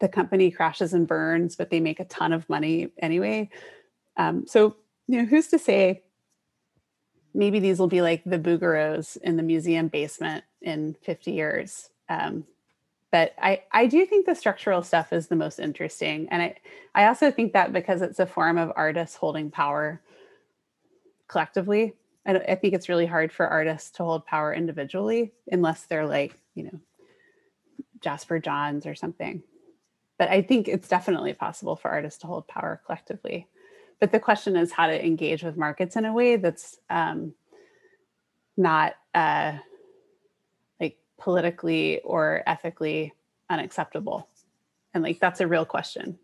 Speaker 3: the company crashes and burns, but they make a ton of money anyway. Um, so, you know, who's to say maybe these will be like the Bouguereaus in the museum basement in 50 years? Um, but I, I do think the structural stuff is the most interesting. And I, I also think that because it's a form of artists holding power collectively. I, I think it's really hard for artists to hold power individually unless they're like, you know, Jasper Johns or something. But I think it's definitely possible for artists to hold power collectively. But the question is how to engage with markets in a way that's um, not uh, like politically or ethically unacceptable. And like that's a real question.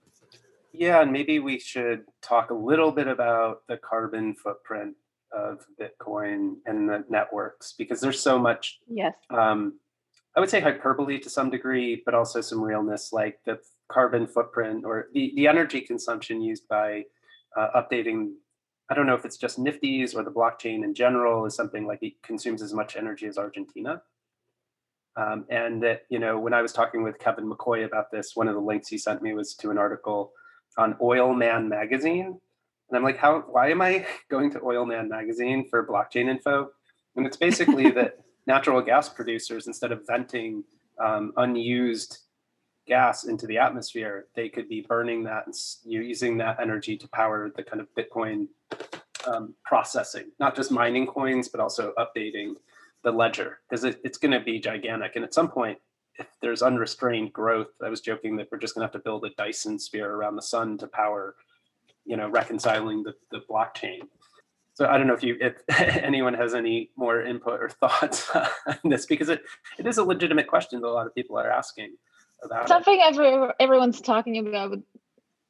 Speaker 2: Yeah, and maybe we should talk a little bit about the carbon footprint of Bitcoin and the networks because there's so much.
Speaker 1: Yes.
Speaker 2: Um, I would say hyperbole to some degree, but also some realness. Like the carbon footprint or the, the energy consumption used by uh, updating I don't know if it's just Nifty's or the blockchain in general is something like it consumes as much energy as Argentina. Um, and that, you know, when I was talking with Kevin McCoy about this, one of the links he sent me was to an article on Oilman magazine. And I'm like, how, why am I (laughs) going to Oilman magazine for blockchain info? And it's basically (laughs) that natural gas producers, instead of venting um, unused gas into the atmosphere, they could be burning that and using that energy to power the kind of Bitcoin um, processing, not just mining coins, but also updating the ledger because it, it's going to be gigantic. And at some point, if there's unrestrained growth, I was joking that we're just to have to build a Dyson sphere around the sun to power, you know, reconciling the, the blockchain. So I don't know if you, if (laughs) anyone has any more input or (laughs) thoughts on this, because it, it is a legitimate question that a lot of people are asking about.
Speaker 4: Something every, everyone's talking about,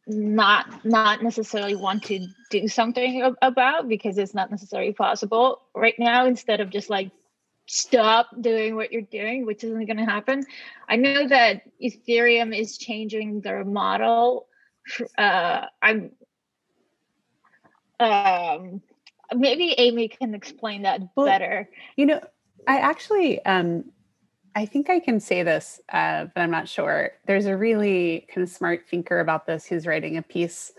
Speaker 4: not not necessarily want to do something about because it's not necessarily possible right now. Instead of just like stop doing what you're doing, which isn't going to happen. I know that Ethereum is changing their model. Uh, I'm um, maybe Amy can explain that well, better.
Speaker 3: You know, I actually um, I think I can say this, uh, but I'm not sure. There's a really kind of smart thinker about this who's writing a piece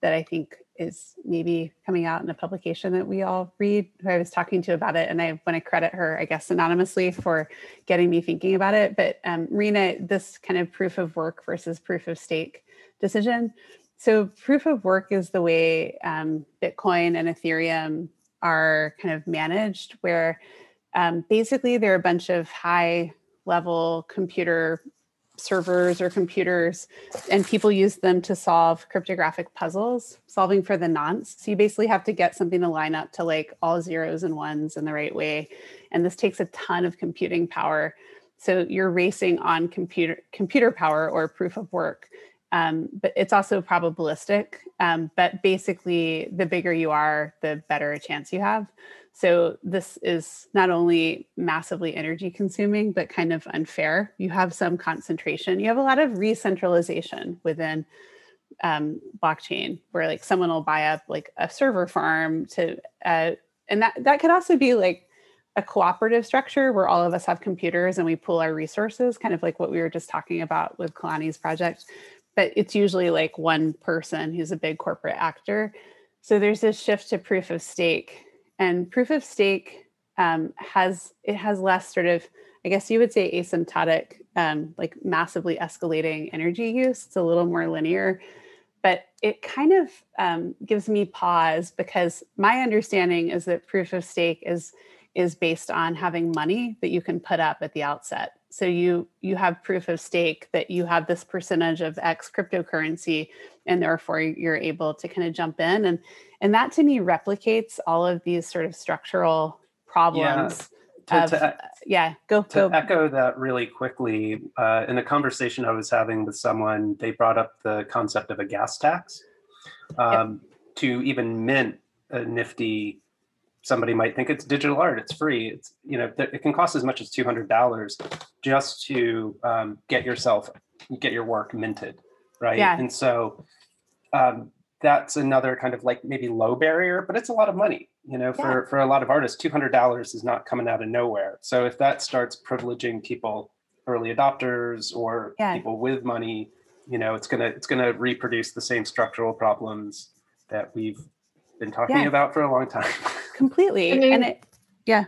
Speaker 3: that I think is maybe coming out in a publication that we all read who I was talking to about it. And I want to credit her, I guess, anonymously for getting me thinking about it. But um, Marina, this kind of proof of work versus proof of stake decision. So, proof of work is the way um, Bitcoin and Ethereum are kind of managed, where um, basically they're a bunch of high level computer servers or computers and people use them to solve cryptographic puzzles solving for the nonce. So you basically have to get something to line up to like all zeros and ones in the right way. And this takes a ton of computing power. So you're racing on computer computer power or proof of work. Um, but it's also probabilistic. Um, but basically the bigger you are the better a chance you have so this is not only massively energy consuming, but kind of unfair. You have some concentration. You have a lot of re-centralization within um, blockchain, where like someone will buy up like a server farm to, uh, and that that could also be like a cooperative structure where all of us have computers and we pool our resources, kind of like what we were just talking about with Kalani's project. But it's usually like one person who's a big corporate actor. So there's this shift to proof of stake and proof of stake um, has it has less sort of i guess you would say asymptotic um, like massively escalating energy use. It's a little more linear but it kind of um, gives me pause because my understanding is that proof of stake is is based on having money that you can put up at the outset. So you you have proof of stake that you have this percentage of x cryptocurrency and therefore you're able to kind of jump in. And and that to me replicates all of these sort of structural problems
Speaker 2: yeah. To, of, to,
Speaker 3: yeah go
Speaker 2: to
Speaker 3: go
Speaker 2: echo that really quickly uh, in a conversation i was having with someone they brought up the concept of a gas tax um, yep. to even mint a nifty somebody might think it's digital art it's free it's you know it can cost as much as $200 just to um, get yourself get your work minted right
Speaker 3: yeah.
Speaker 2: and so um, that's another kind of like maybe low barrier, but it's a lot of money. You know, for, yeah. for a lot of artists, $200 is not coming out of nowhere. So if that starts privileging people, early adopters or yeah. people with money, you know, it's gonna it's gonna reproduce the same structural problems that we've been talking yeah. about for a long time. (laughs)
Speaker 3: Completely, I mean, and it, yeah.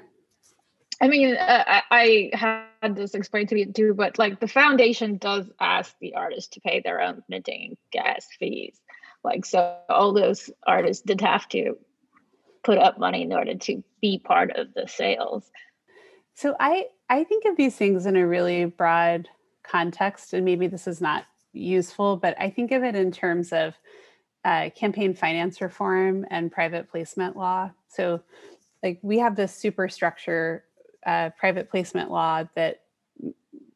Speaker 4: I mean, uh, I had this explained to me too, but like the foundation does ask the artist to pay their own minting gas fees. Like, so all those artists did have to put up money in order to be part of the sales.
Speaker 3: So I I think of these things in a really broad context, and maybe this is not useful, but I think of it in terms of uh, campaign finance reform and private placement law. So, like we have this superstructure uh, private placement law that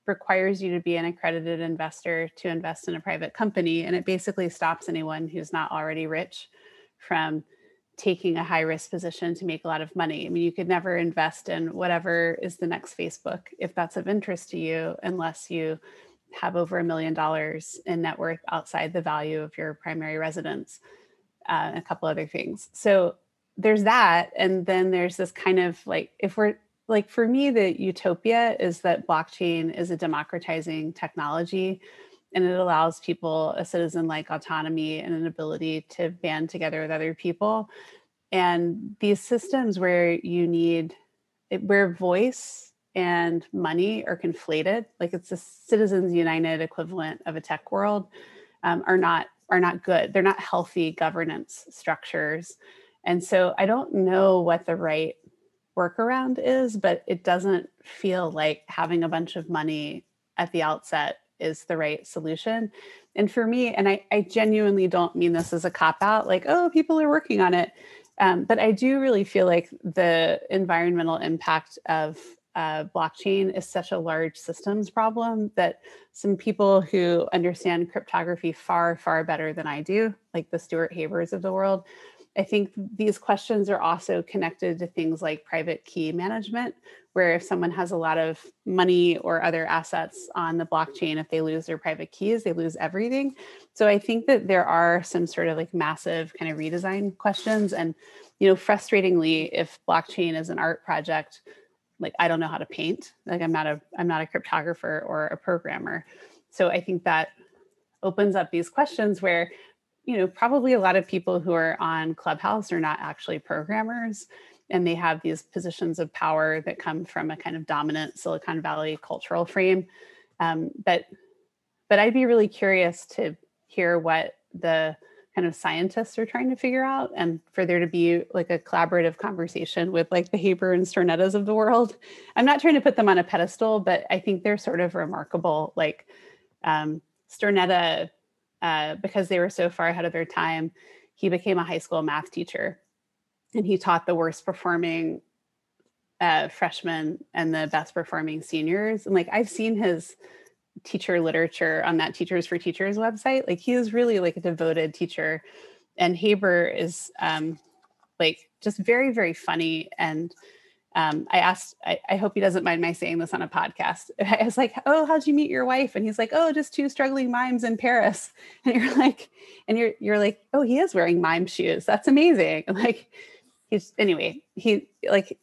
Speaker 3: requires you to be an accredited investor to invest in a private company. And it basically stops anyone who's not already rich from taking a high risk position to make a lot of money. I mean, you could never invest in whatever is the next Facebook if that's of interest to you, unless you have over a million dollars in net worth outside the value of your primary residence, uh, a couple other things. So there's that. And then there's this kind of like, if we're like, for me, the utopia is that blockchain is a democratizing technology and it allows people a citizen like autonomy and an ability to band together with other people. And these systems where you need, where voice and money are conflated, like it's a Citizens United equivalent of a tech world, um, are not are not good. They're not healthy governance structures. And so I don't know what the right workaround is, but it doesn't feel like having a bunch of money at the outset is the right solution. And for me, and I, I genuinely don't mean this as a cop out, like, oh, people are working on it. Um, but I do really feel like the environmental impact of uh, blockchain is such a large systems problem that some people who understand cryptography far, far better than I do, like the Stuart Habers of the world, I think these questions are also connected to things like private key management, where if someone has a lot of money or other assets on the blockchain, if they lose their private keys, they lose everything. So I think that there are some sort of like massive kind of redesign questions. And, you know, frustratingly, if blockchain is an art project, like I don't know how to paint. Like I'm not a I'm not a cryptographer or a programmer. So I think that opens up these questions where you know probably a lot of people who are on clubhouse are not actually programmers and they have these positions of power that come from a kind of dominant silicon valley cultural frame um, but but i'd be really curious to hear what the kind of scientists are trying to figure out and for there to be like a collaborative conversation with like the Haber and Stornettas of the world. I'm not trying to put them on a pedestal, but I think they're sort of remarkable. Like um, Stornetta, uh, because they were so far ahead of their time, he became a high school math teacher and he taught the worst performing uh, freshmen and the best performing seniors. And like I've seen his teacher literature on that Teachers for Teachers website. Like he is really like a devoted teacher. And Haber is um, like just very, very funny. And um, I asked, I, I, hope he doesn't mind my saying this on a podcast. (laughs) I was like, Oh, how'd you meet your wife? And he's like, Oh, just two struggling mimes in Paris. (laughs) And you're like, and you're, you're like, Oh, he is wearing mime shoes. That's amazing. (laughs) like, he's, anyway, he like,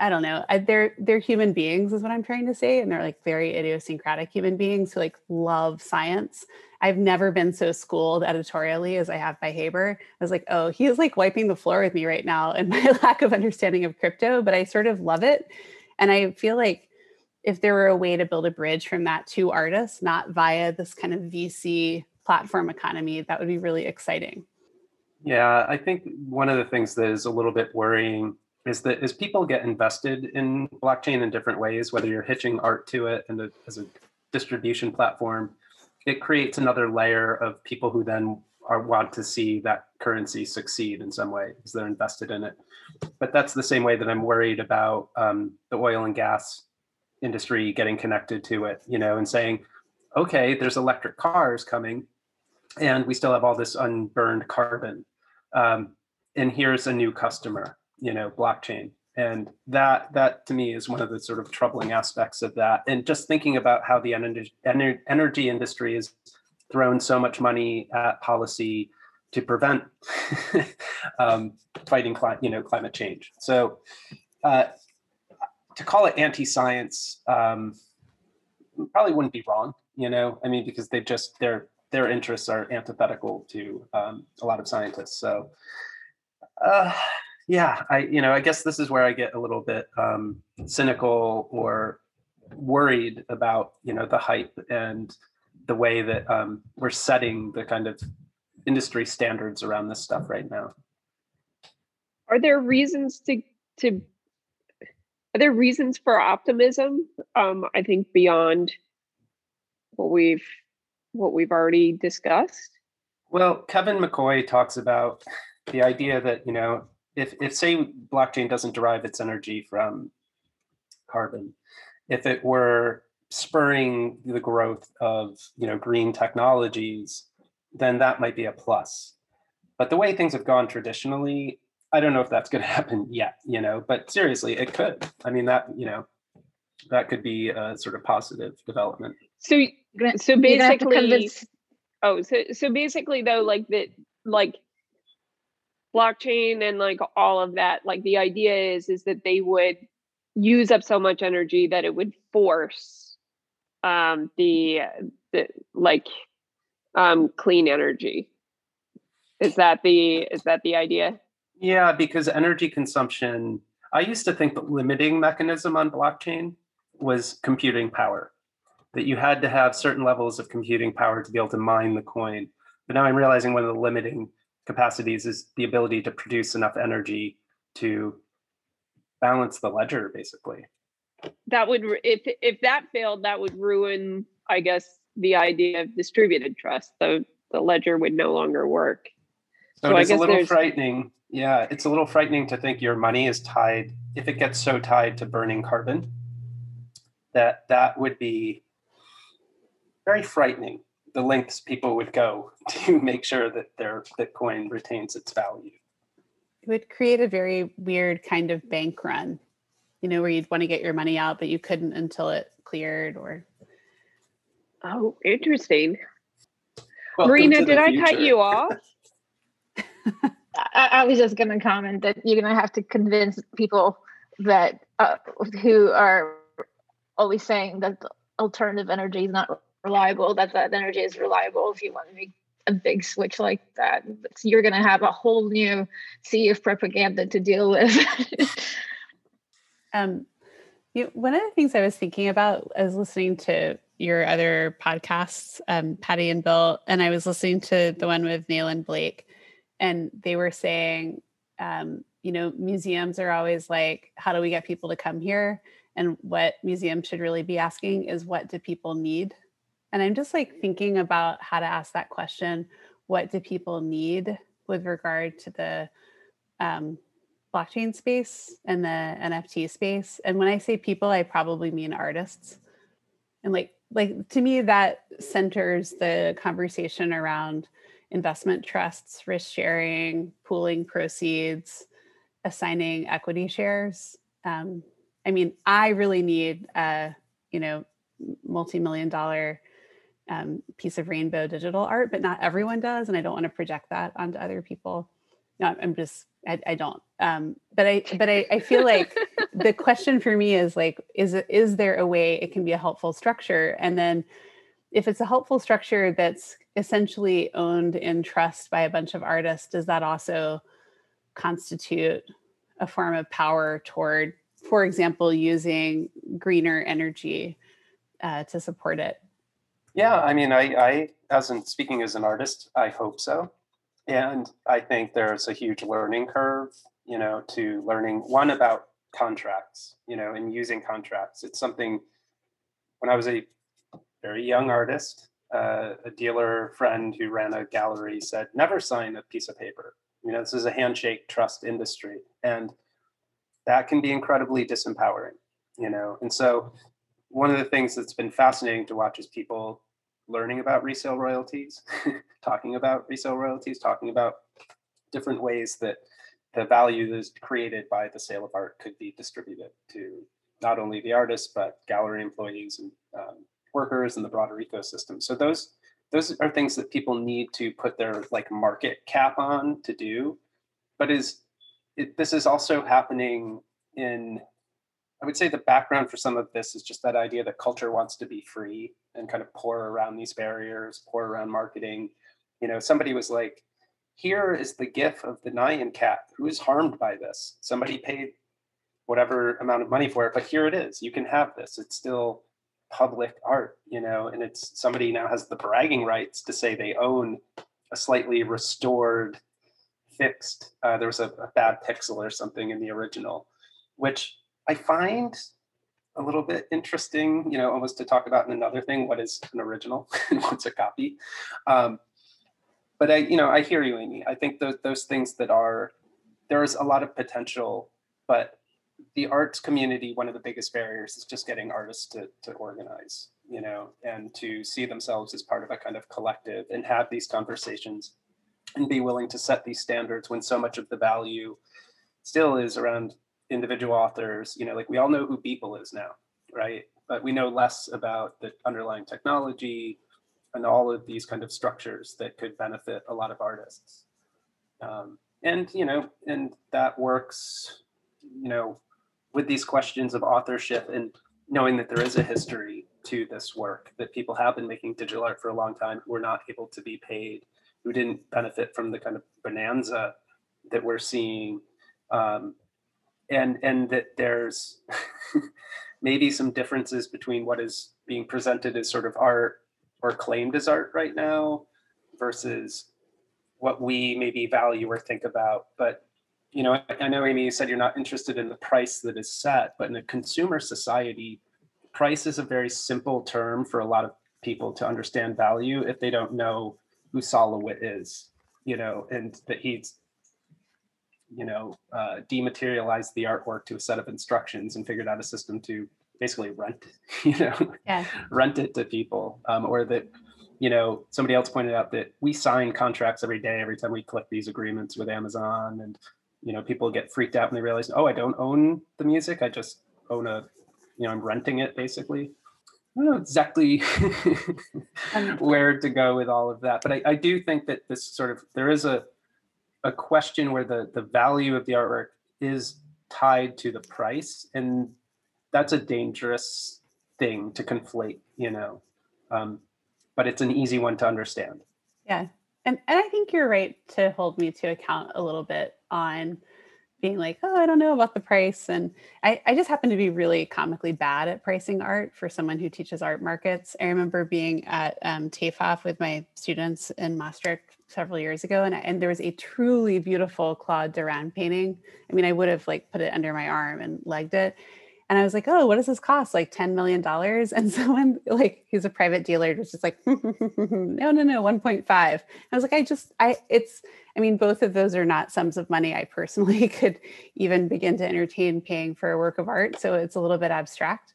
Speaker 3: I don't know. I, they're they're human beings, is what I'm trying to say, and they're like very idiosyncratic human beings who like love science. I've never been so schooled editorially as I have by Haber. I was like, oh, he is like wiping the floor with me right now in my (laughs) lack of understanding of crypto, but I sort of love it, and I feel like if there were a way to build a bridge from that to artists, not via this kind of VC platform economy, that would be really exciting.
Speaker 2: Yeah, I think one of the things that is a little bit worrying is that as people get invested in blockchain in different ways, whether you're hitching art to it and as a distribution platform, it creates another layer of people who then are want to see that currency succeed in some way because they're invested in it. But that's the same way that I'm worried about um, the oil and gas industry getting connected to it, you know, and saying, okay, there's electric cars coming, and we still have all this unburned carbon. Um, and here's a new customer you know blockchain. And that that to me is one of the sort of troubling aspects of that. And just thinking about how the energy, energy industry has thrown so much money at policy to prevent (laughs) um, fighting climate you know climate change. So uh, to call it anti-science um, probably wouldn't be wrong you know? I mean because they just their their interests are antithetical to um, a lot of scientists. So uh, yeah, I you know I guess this is where I get a little bit um, cynical or worried about you know the hype and the way that um, we're setting the kind of industry standards around this stuff right now.
Speaker 1: Are there reasons to to are there reasons for optimism? Um, I think beyond what we've what we've already discussed.
Speaker 2: Well, Kevin McCoy talks about the idea that you know if if say blockchain doesn't derive its energy from carbon, if it were spurring the growth of you know green technologies, then that might be a plus. But the way things have gone traditionally, I don't know if that's going (laughs) to happen yet. You know, but seriously, it could. I mean, that you know, that could be a sort of positive development.
Speaker 1: So so
Speaker 4: you're gonna have to
Speaker 1: basically oh so so basically though like that like blockchain and like all of that like the idea is is that they would use up so much energy that it would force um the the like um clean energy is that the is that the idea
Speaker 2: Yeah, because energy consumption, I used to think the limiting mechanism on blockchain was computing power, that you had to have certain levels of computing power to be able to mine the coin. But now I'm realizing one of the limiting capacities is the ability to produce enough energy to balance the ledger, basically.
Speaker 1: that would if if that failed that would ruin i guess the idea of distributed trust the the ledger would no longer work
Speaker 2: So,
Speaker 1: So I
Speaker 2: it's a little frightening. Yeah, it's a little frightening to think your money is tied, if it gets so tied to burning carbon, that that would be very frightening. The lengths people would go (laughs) to make sure that their Bitcoin retains its value.
Speaker 3: It would create a very weird kind of bank run, you know, where you'd want to get your money out, but you couldn't until it cleared or
Speaker 1: oh interesting.
Speaker 2: Welcome
Speaker 1: marina
Speaker 2: to the
Speaker 1: did i cut you off? (laughs)
Speaker 4: I, I was just going to comment that you're going to have to convince people that uh, who are always saying that the alternative energy is not reliable, that that energy is reliable if you want to make a big switch like that. You're going to have a whole new sea of propaganda to deal with.
Speaker 3: Um, you know, one of the things I was thinking about as listening to your other podcasts, um, Patty and Bill, and I was listening to the one with Neil and Blake, and they were saying, um, you know, museums are always like, how do we get people to come here? And what museums should really be asking is, what do people need? And I'm just like thinking about how to ask that question. What do people need with regard to the um, blockchain space and the NFT space. And when I say people, I probably mean artists. And like like to me that centers the conversation around investment trusts, risk sharing, pooling proceeds, assigning equity shares. Um, I mean, I really need a you know multi-million dollar um, piece of rainbow digital art, but not everyone does, and I don't want to project that onto other people. No, I'm just I, I don't. Um, but I but I, I feel like (laughs) the question for me is like, is it is there a way it can be a helpful structure? And then if it's a helpful structure that's essentially owned in trust by a bunch of artists, does that also constitute a form of power toward, for example, using greener energy uh, to support it?
Speaker 2: Yeah, I mean, I, I, as in speaking as an artist, I hope so. And I think there's a huge learning curve, you know, to learning one about contracts, you know, and using contracts. It's something when I was a very young artist, uh, a dealer friend who ran a gallery said, never sign a piece of paper. You know, this is a handshake trust industry. And that can be incredibly disempowering, you know. And so one of the things that's been fascinating to watch is people learning about resale royalties, (laughs) talking about resale royalties, talking about different ways that the value that is created by the sale of art could be distributed to not only the artists but gallery employees and um, workers and the broader ecosystem. So those those are things that people need to put their like market cap on to do. But is it, this is also happening in I would say the background for some of this is just that idea that culture wants to be free and kind of pour around these barriers, pour around marketing. You know, somebody was like, here is the gif of the Nyan cat who is harmed by this. Somebody paid whatever amount of money for it, but here it is. You can have this. It's still public art, you know, and it's somebody now has the bragging rights to say they own a slightly restored, fixed, uh, there was a, a bad pixel or something in the original, which I find a little bit interesting, you know, almost to talk about in another thing, what is an original (laughs) and what's a copy. Um, but I, you know, I hear you, Amy. I think those those things that are there's a lot of potential, but the arts community, one of the biggest barriers is just getting artists to to organize, you know, and to see themselves as part of a kind of collective and have these conversations and be willing to set these standards when so much of the value still is around individual authors. You know, like we all know who Beeple is now, right? But we know less about the underlying technology and all of these kind of structures that could benefit a lot of artists. Um, and you know, and that works, you know, with these questions of authorship and knowing that there is a history to this work, that people have been making digital art for a long time who were not able to be paid, who didn't benefit from the kind of bonanza that we're seeing. Um, and and that there's (laughs) maybe some differences between what is being presented as sort of art or claimed as art right now versus what we maybe value or think about. But you know, I know Amy, you said you're not interested in the price that is set, but in a consumer society, price is a very simple term for a lot of people to understand value if they don't know who Sol LeWitt is, you know, and that he's, you know, uh, dematerialized the artwork to a set of instructions and figured out a system to basically rent, (laughs) you know,
Speaker 3: yeah.
Speaker 2: rent it to people, um, or that you know, somebody else pointed out that we sign contracts every day, every time we click these agreements with Amazon, and you know, people get freaked out when they realize, oh, I don't own the music, I just own a, you know, I'm renting it basically. I don't know exactly (laughs) where to go with all of that, but I, I do think that this sort of there is a a question where the the value of the artwork is tied to the price, and that's a dangerous thing to conflate. You know, um, but it's an easy one to understand.
Speaker 3: Yeah. And, and I think you're right to hold me to account a little bit on being like, oh, I don't know about the price. And I, I just happen to be really comically bad at pricing art for someone who teaches art markets. I remember being at um, with my students in Maastricht several years ago, and, and there was a truly beautiful Claude Durand painting. I mean, I would have like put it under my arm and legged it. And I was like, oh, what does this cost? Like $10 million? (laughs) And someone like who's a private dealer was just like, (laughs) no, no, no, 1.5. I was like, I just, I, it's, I mean, both of those are not sums of money I personally (laughs) could even begin to entertain paying for a work of art. So it's a little bit abstract.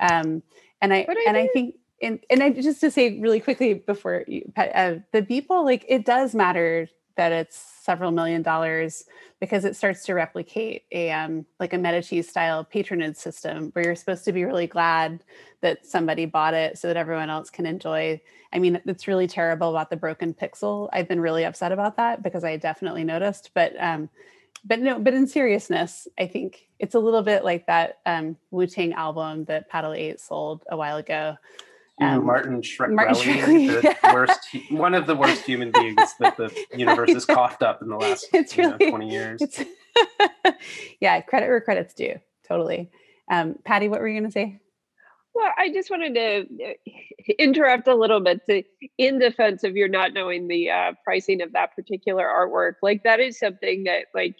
Speaker 3: Um, and I, I and I think, and, and I just to say really quickly before you, uh, the people like it does matter that it's several million dollars because it starts to replicate a um, like a Medici style patronage system where you're supposed to be really glad that somebody bought it so that everyone else can enjoy. I mean, it's really terrible about the broken pixel. I've been really upset about that because I definitely noticed. But um, but no, but in seriousness, I think it's a little bit like that um, Wu Tang album that Paddle8 sold a while ago,
Speaker 2: um, Martin Shkreli, the (laughs) worst, one of the worst human beings that the (laughs) universe has coughed up in the last it's really, know, 20 years. (laughs)
Speaker 3: yeah, credit where credit's due. Totally. Um, Patty, what were you going to say?
Speaker 1: Well, I just wanted to uh, interrupt a little bit to, in defense of your not knowing the uh, pricing of that particular artwork. Like that is something that, like,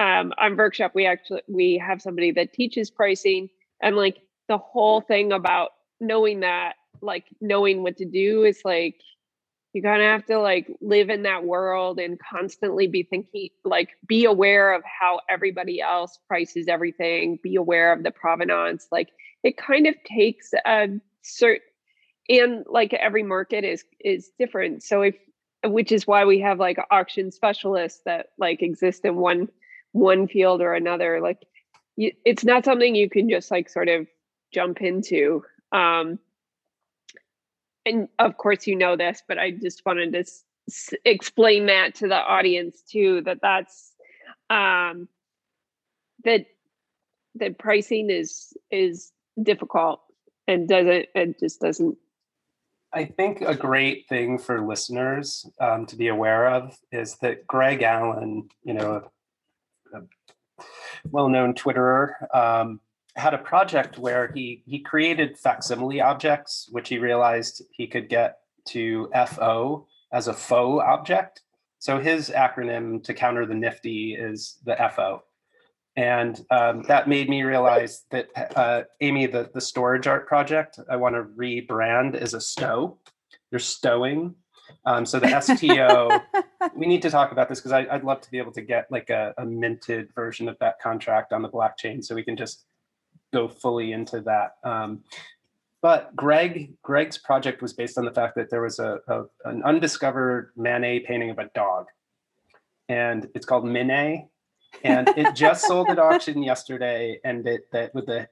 Speaker 1: um, on Workshop, we actually we have somebody that teaches pricing, and like the whole thing about knowing that like knowing what to do is like you kind of have to like live in that world and constantly be thinking like be aware of how everybody else prices everything be aware of the provenance like it kind of takes a certain and like every market is is different. So if which is why we have like auction specialists that like exist in one one field or another like you, it's not something you can just like sort of jump into um and of course you know this but i just wanted to s- explain that to the audience too that that's um that that pricing is is difficult and doesn't it just doesn't
Speaker 2: I think a great thing for listeners um, to be aware of is that Greg Allen, you know, a, a well-known Twitterer, um, had a project where he he created facsimile objects, which he realized he could get to FO as a faux object. So his acronym to counter the nifty is the FO. And um, that made me realize that uh, Amy, the, the storage art project, I want to rebrand as a stow. You're stowing. Um, so the (laughs) STO, we need to talk about this because I'd love to be able to get like a, a minted version of that contract on the blockchain so we can just go fully into that. Um, but Greg, Greg's project was based on the fact that there was a, a, an undiscovered Manet painting of a dog, and it's called Minet, and it just sold at auction yesterday, and it that with the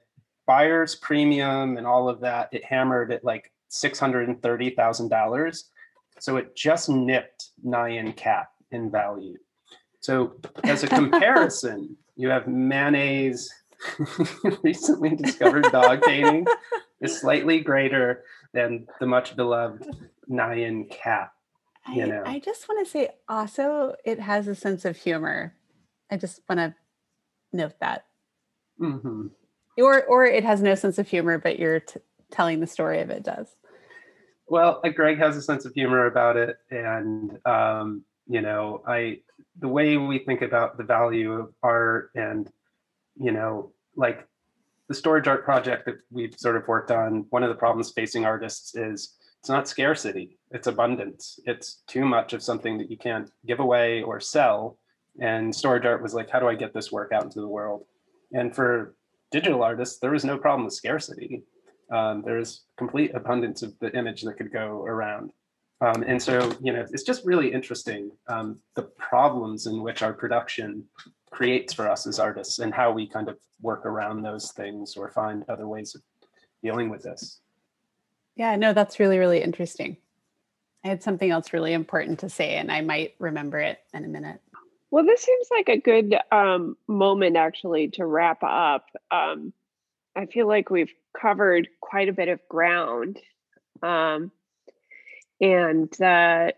Speaker 2: buyer's premium and all of that, it hammered at like $630,000. So it just nipped Nyan Cat in value. So as a (laughs) comparison, you have Manet's (laughs) recently discovered dog painting (laughs) is slightly greater than the much beloved Nyan Cat. You know.
Speaker 3: I, I just want to say also it has a sense of humor. I just want to note that.
Speaker 2: Mm-hmm.
Speaker 3: Or or it has no sense of humor, but you're t- telling the story of it does.
Speaker 2: Well, uh, Greg has a sense of humor about it, and um, you know, I the way we think about the value of art, and you know, like the storage art project that we've sort of worked on. One of the problems facing artists is it's not scarcity; it's abundance. It's too much of something that you can't give away or sell. And storage art was like, how do I get this work out into the world? And for digital artists, there was no problem with scarcity. Um, there's complete abundance of the image that could go around. Um, and so, you know, it's just really interesting um, the problems in which our production creates for us as artists and how we kind of work around those things or find other ways of dealing with this.
Speaker 3: Yeah, no, that's really, really interesting. I had something else really important to say, and I might remember it in a minute.
Speaker 1: Well, this seems like a good um, moment actually to wrap up. Um, I feel like we've covered quite a bit of ground. Um, and uh,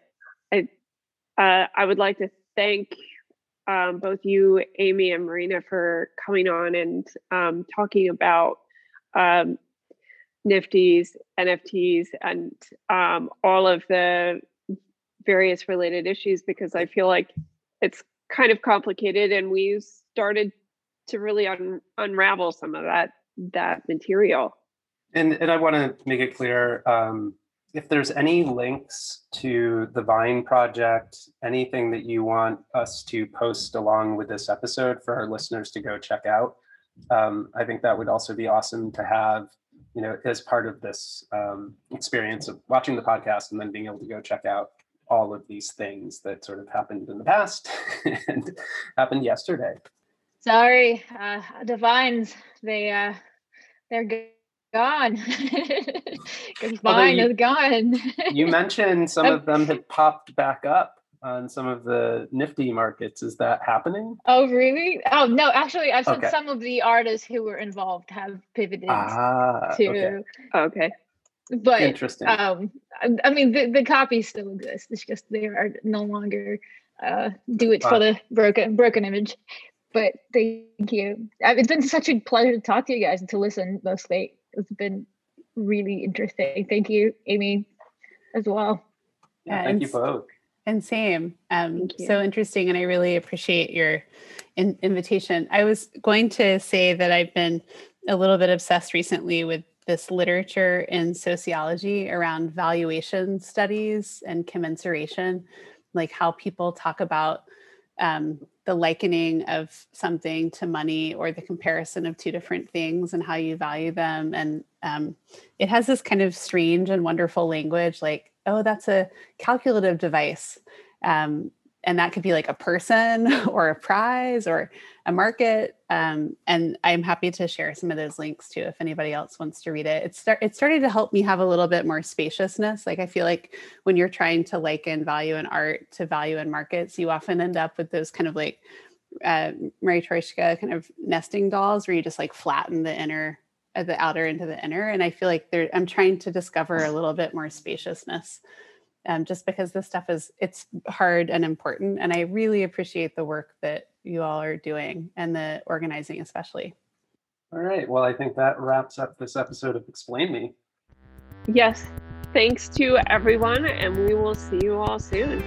Speaker 1: I, uh, I would like to thank um, both you, Amy, and Marina for coming on and um, talking about um, Nifties, NFTs, and um, all of the various related issues because I feel like it's kind of complicated and we started to really un- unravel some of that that material.
Speaker 2: And and i want to make it clear um, if there's any links to the vine project anything that you want us to post along with this episode for our listeners to go check out um, i think that would also be awesome to have you know as part of this um, experience of watching the podcast and then being able to go check out all of these things that sort of happened in the past (laughs) and happened yesterday.
Speaker 4: Sorry, uh, the vines they uh, they're gone. (laughs) (laughs) Because vine you, is gone.
Speaker 2: you mentioned some (laughs) of them have popped back up on some of the nifty markets. Is that happening?
Speaker 4: Oh, really? Oh, no. Actually, I've seen okay. some of the artists who were involved have pivoted ah, to.
Speaker 1: Okay. okay
Speaker 4: but
Speaker 2: interesting
Speaker 4: um i mean the, the copies still exist it's just they are no longer uh do it wow. for the broken broken image but thank you it's been such a pleasure to talk to you guys and to listen mostly it's been really interesting. Thank you amy as well.
Speaker 2: Yeah, thank you both.
Speaker 3: And same um so interesting and i really appreciate your in- invitation. I was going to say that i've been a little bit obsessed recently with this literature in sociology around valuation studies and commensuration, like how people talk about um, the likening of something to money or the comparison of two different things and how you value them. And um, it has this kind of strange and wonderful language like, oh, that's a calculative device. Um, and that could be like a person (laughs) or a prize or a market um, and i'm happy to share some of those links too if anybody else wants to read it. It's start, it started to help me have a little bit more spaciousness. Like i feel like when you're trying to liken value in art to value in markets you often end up with those kind of like uh, Matryoshka kind of nesting dolls where you just like flatten the inner uh, the outer into the inner and i feel like there i'm trying to discover a little bit more spaciousness um, just because this stuff is it's hard and important and i really appreciate the work that you all are doing and the organizing especially.
Speaker 2: All right well i think that wraps up this episode of explain me.
Speaker 1: Yes thanks to everyone and we will see you all soon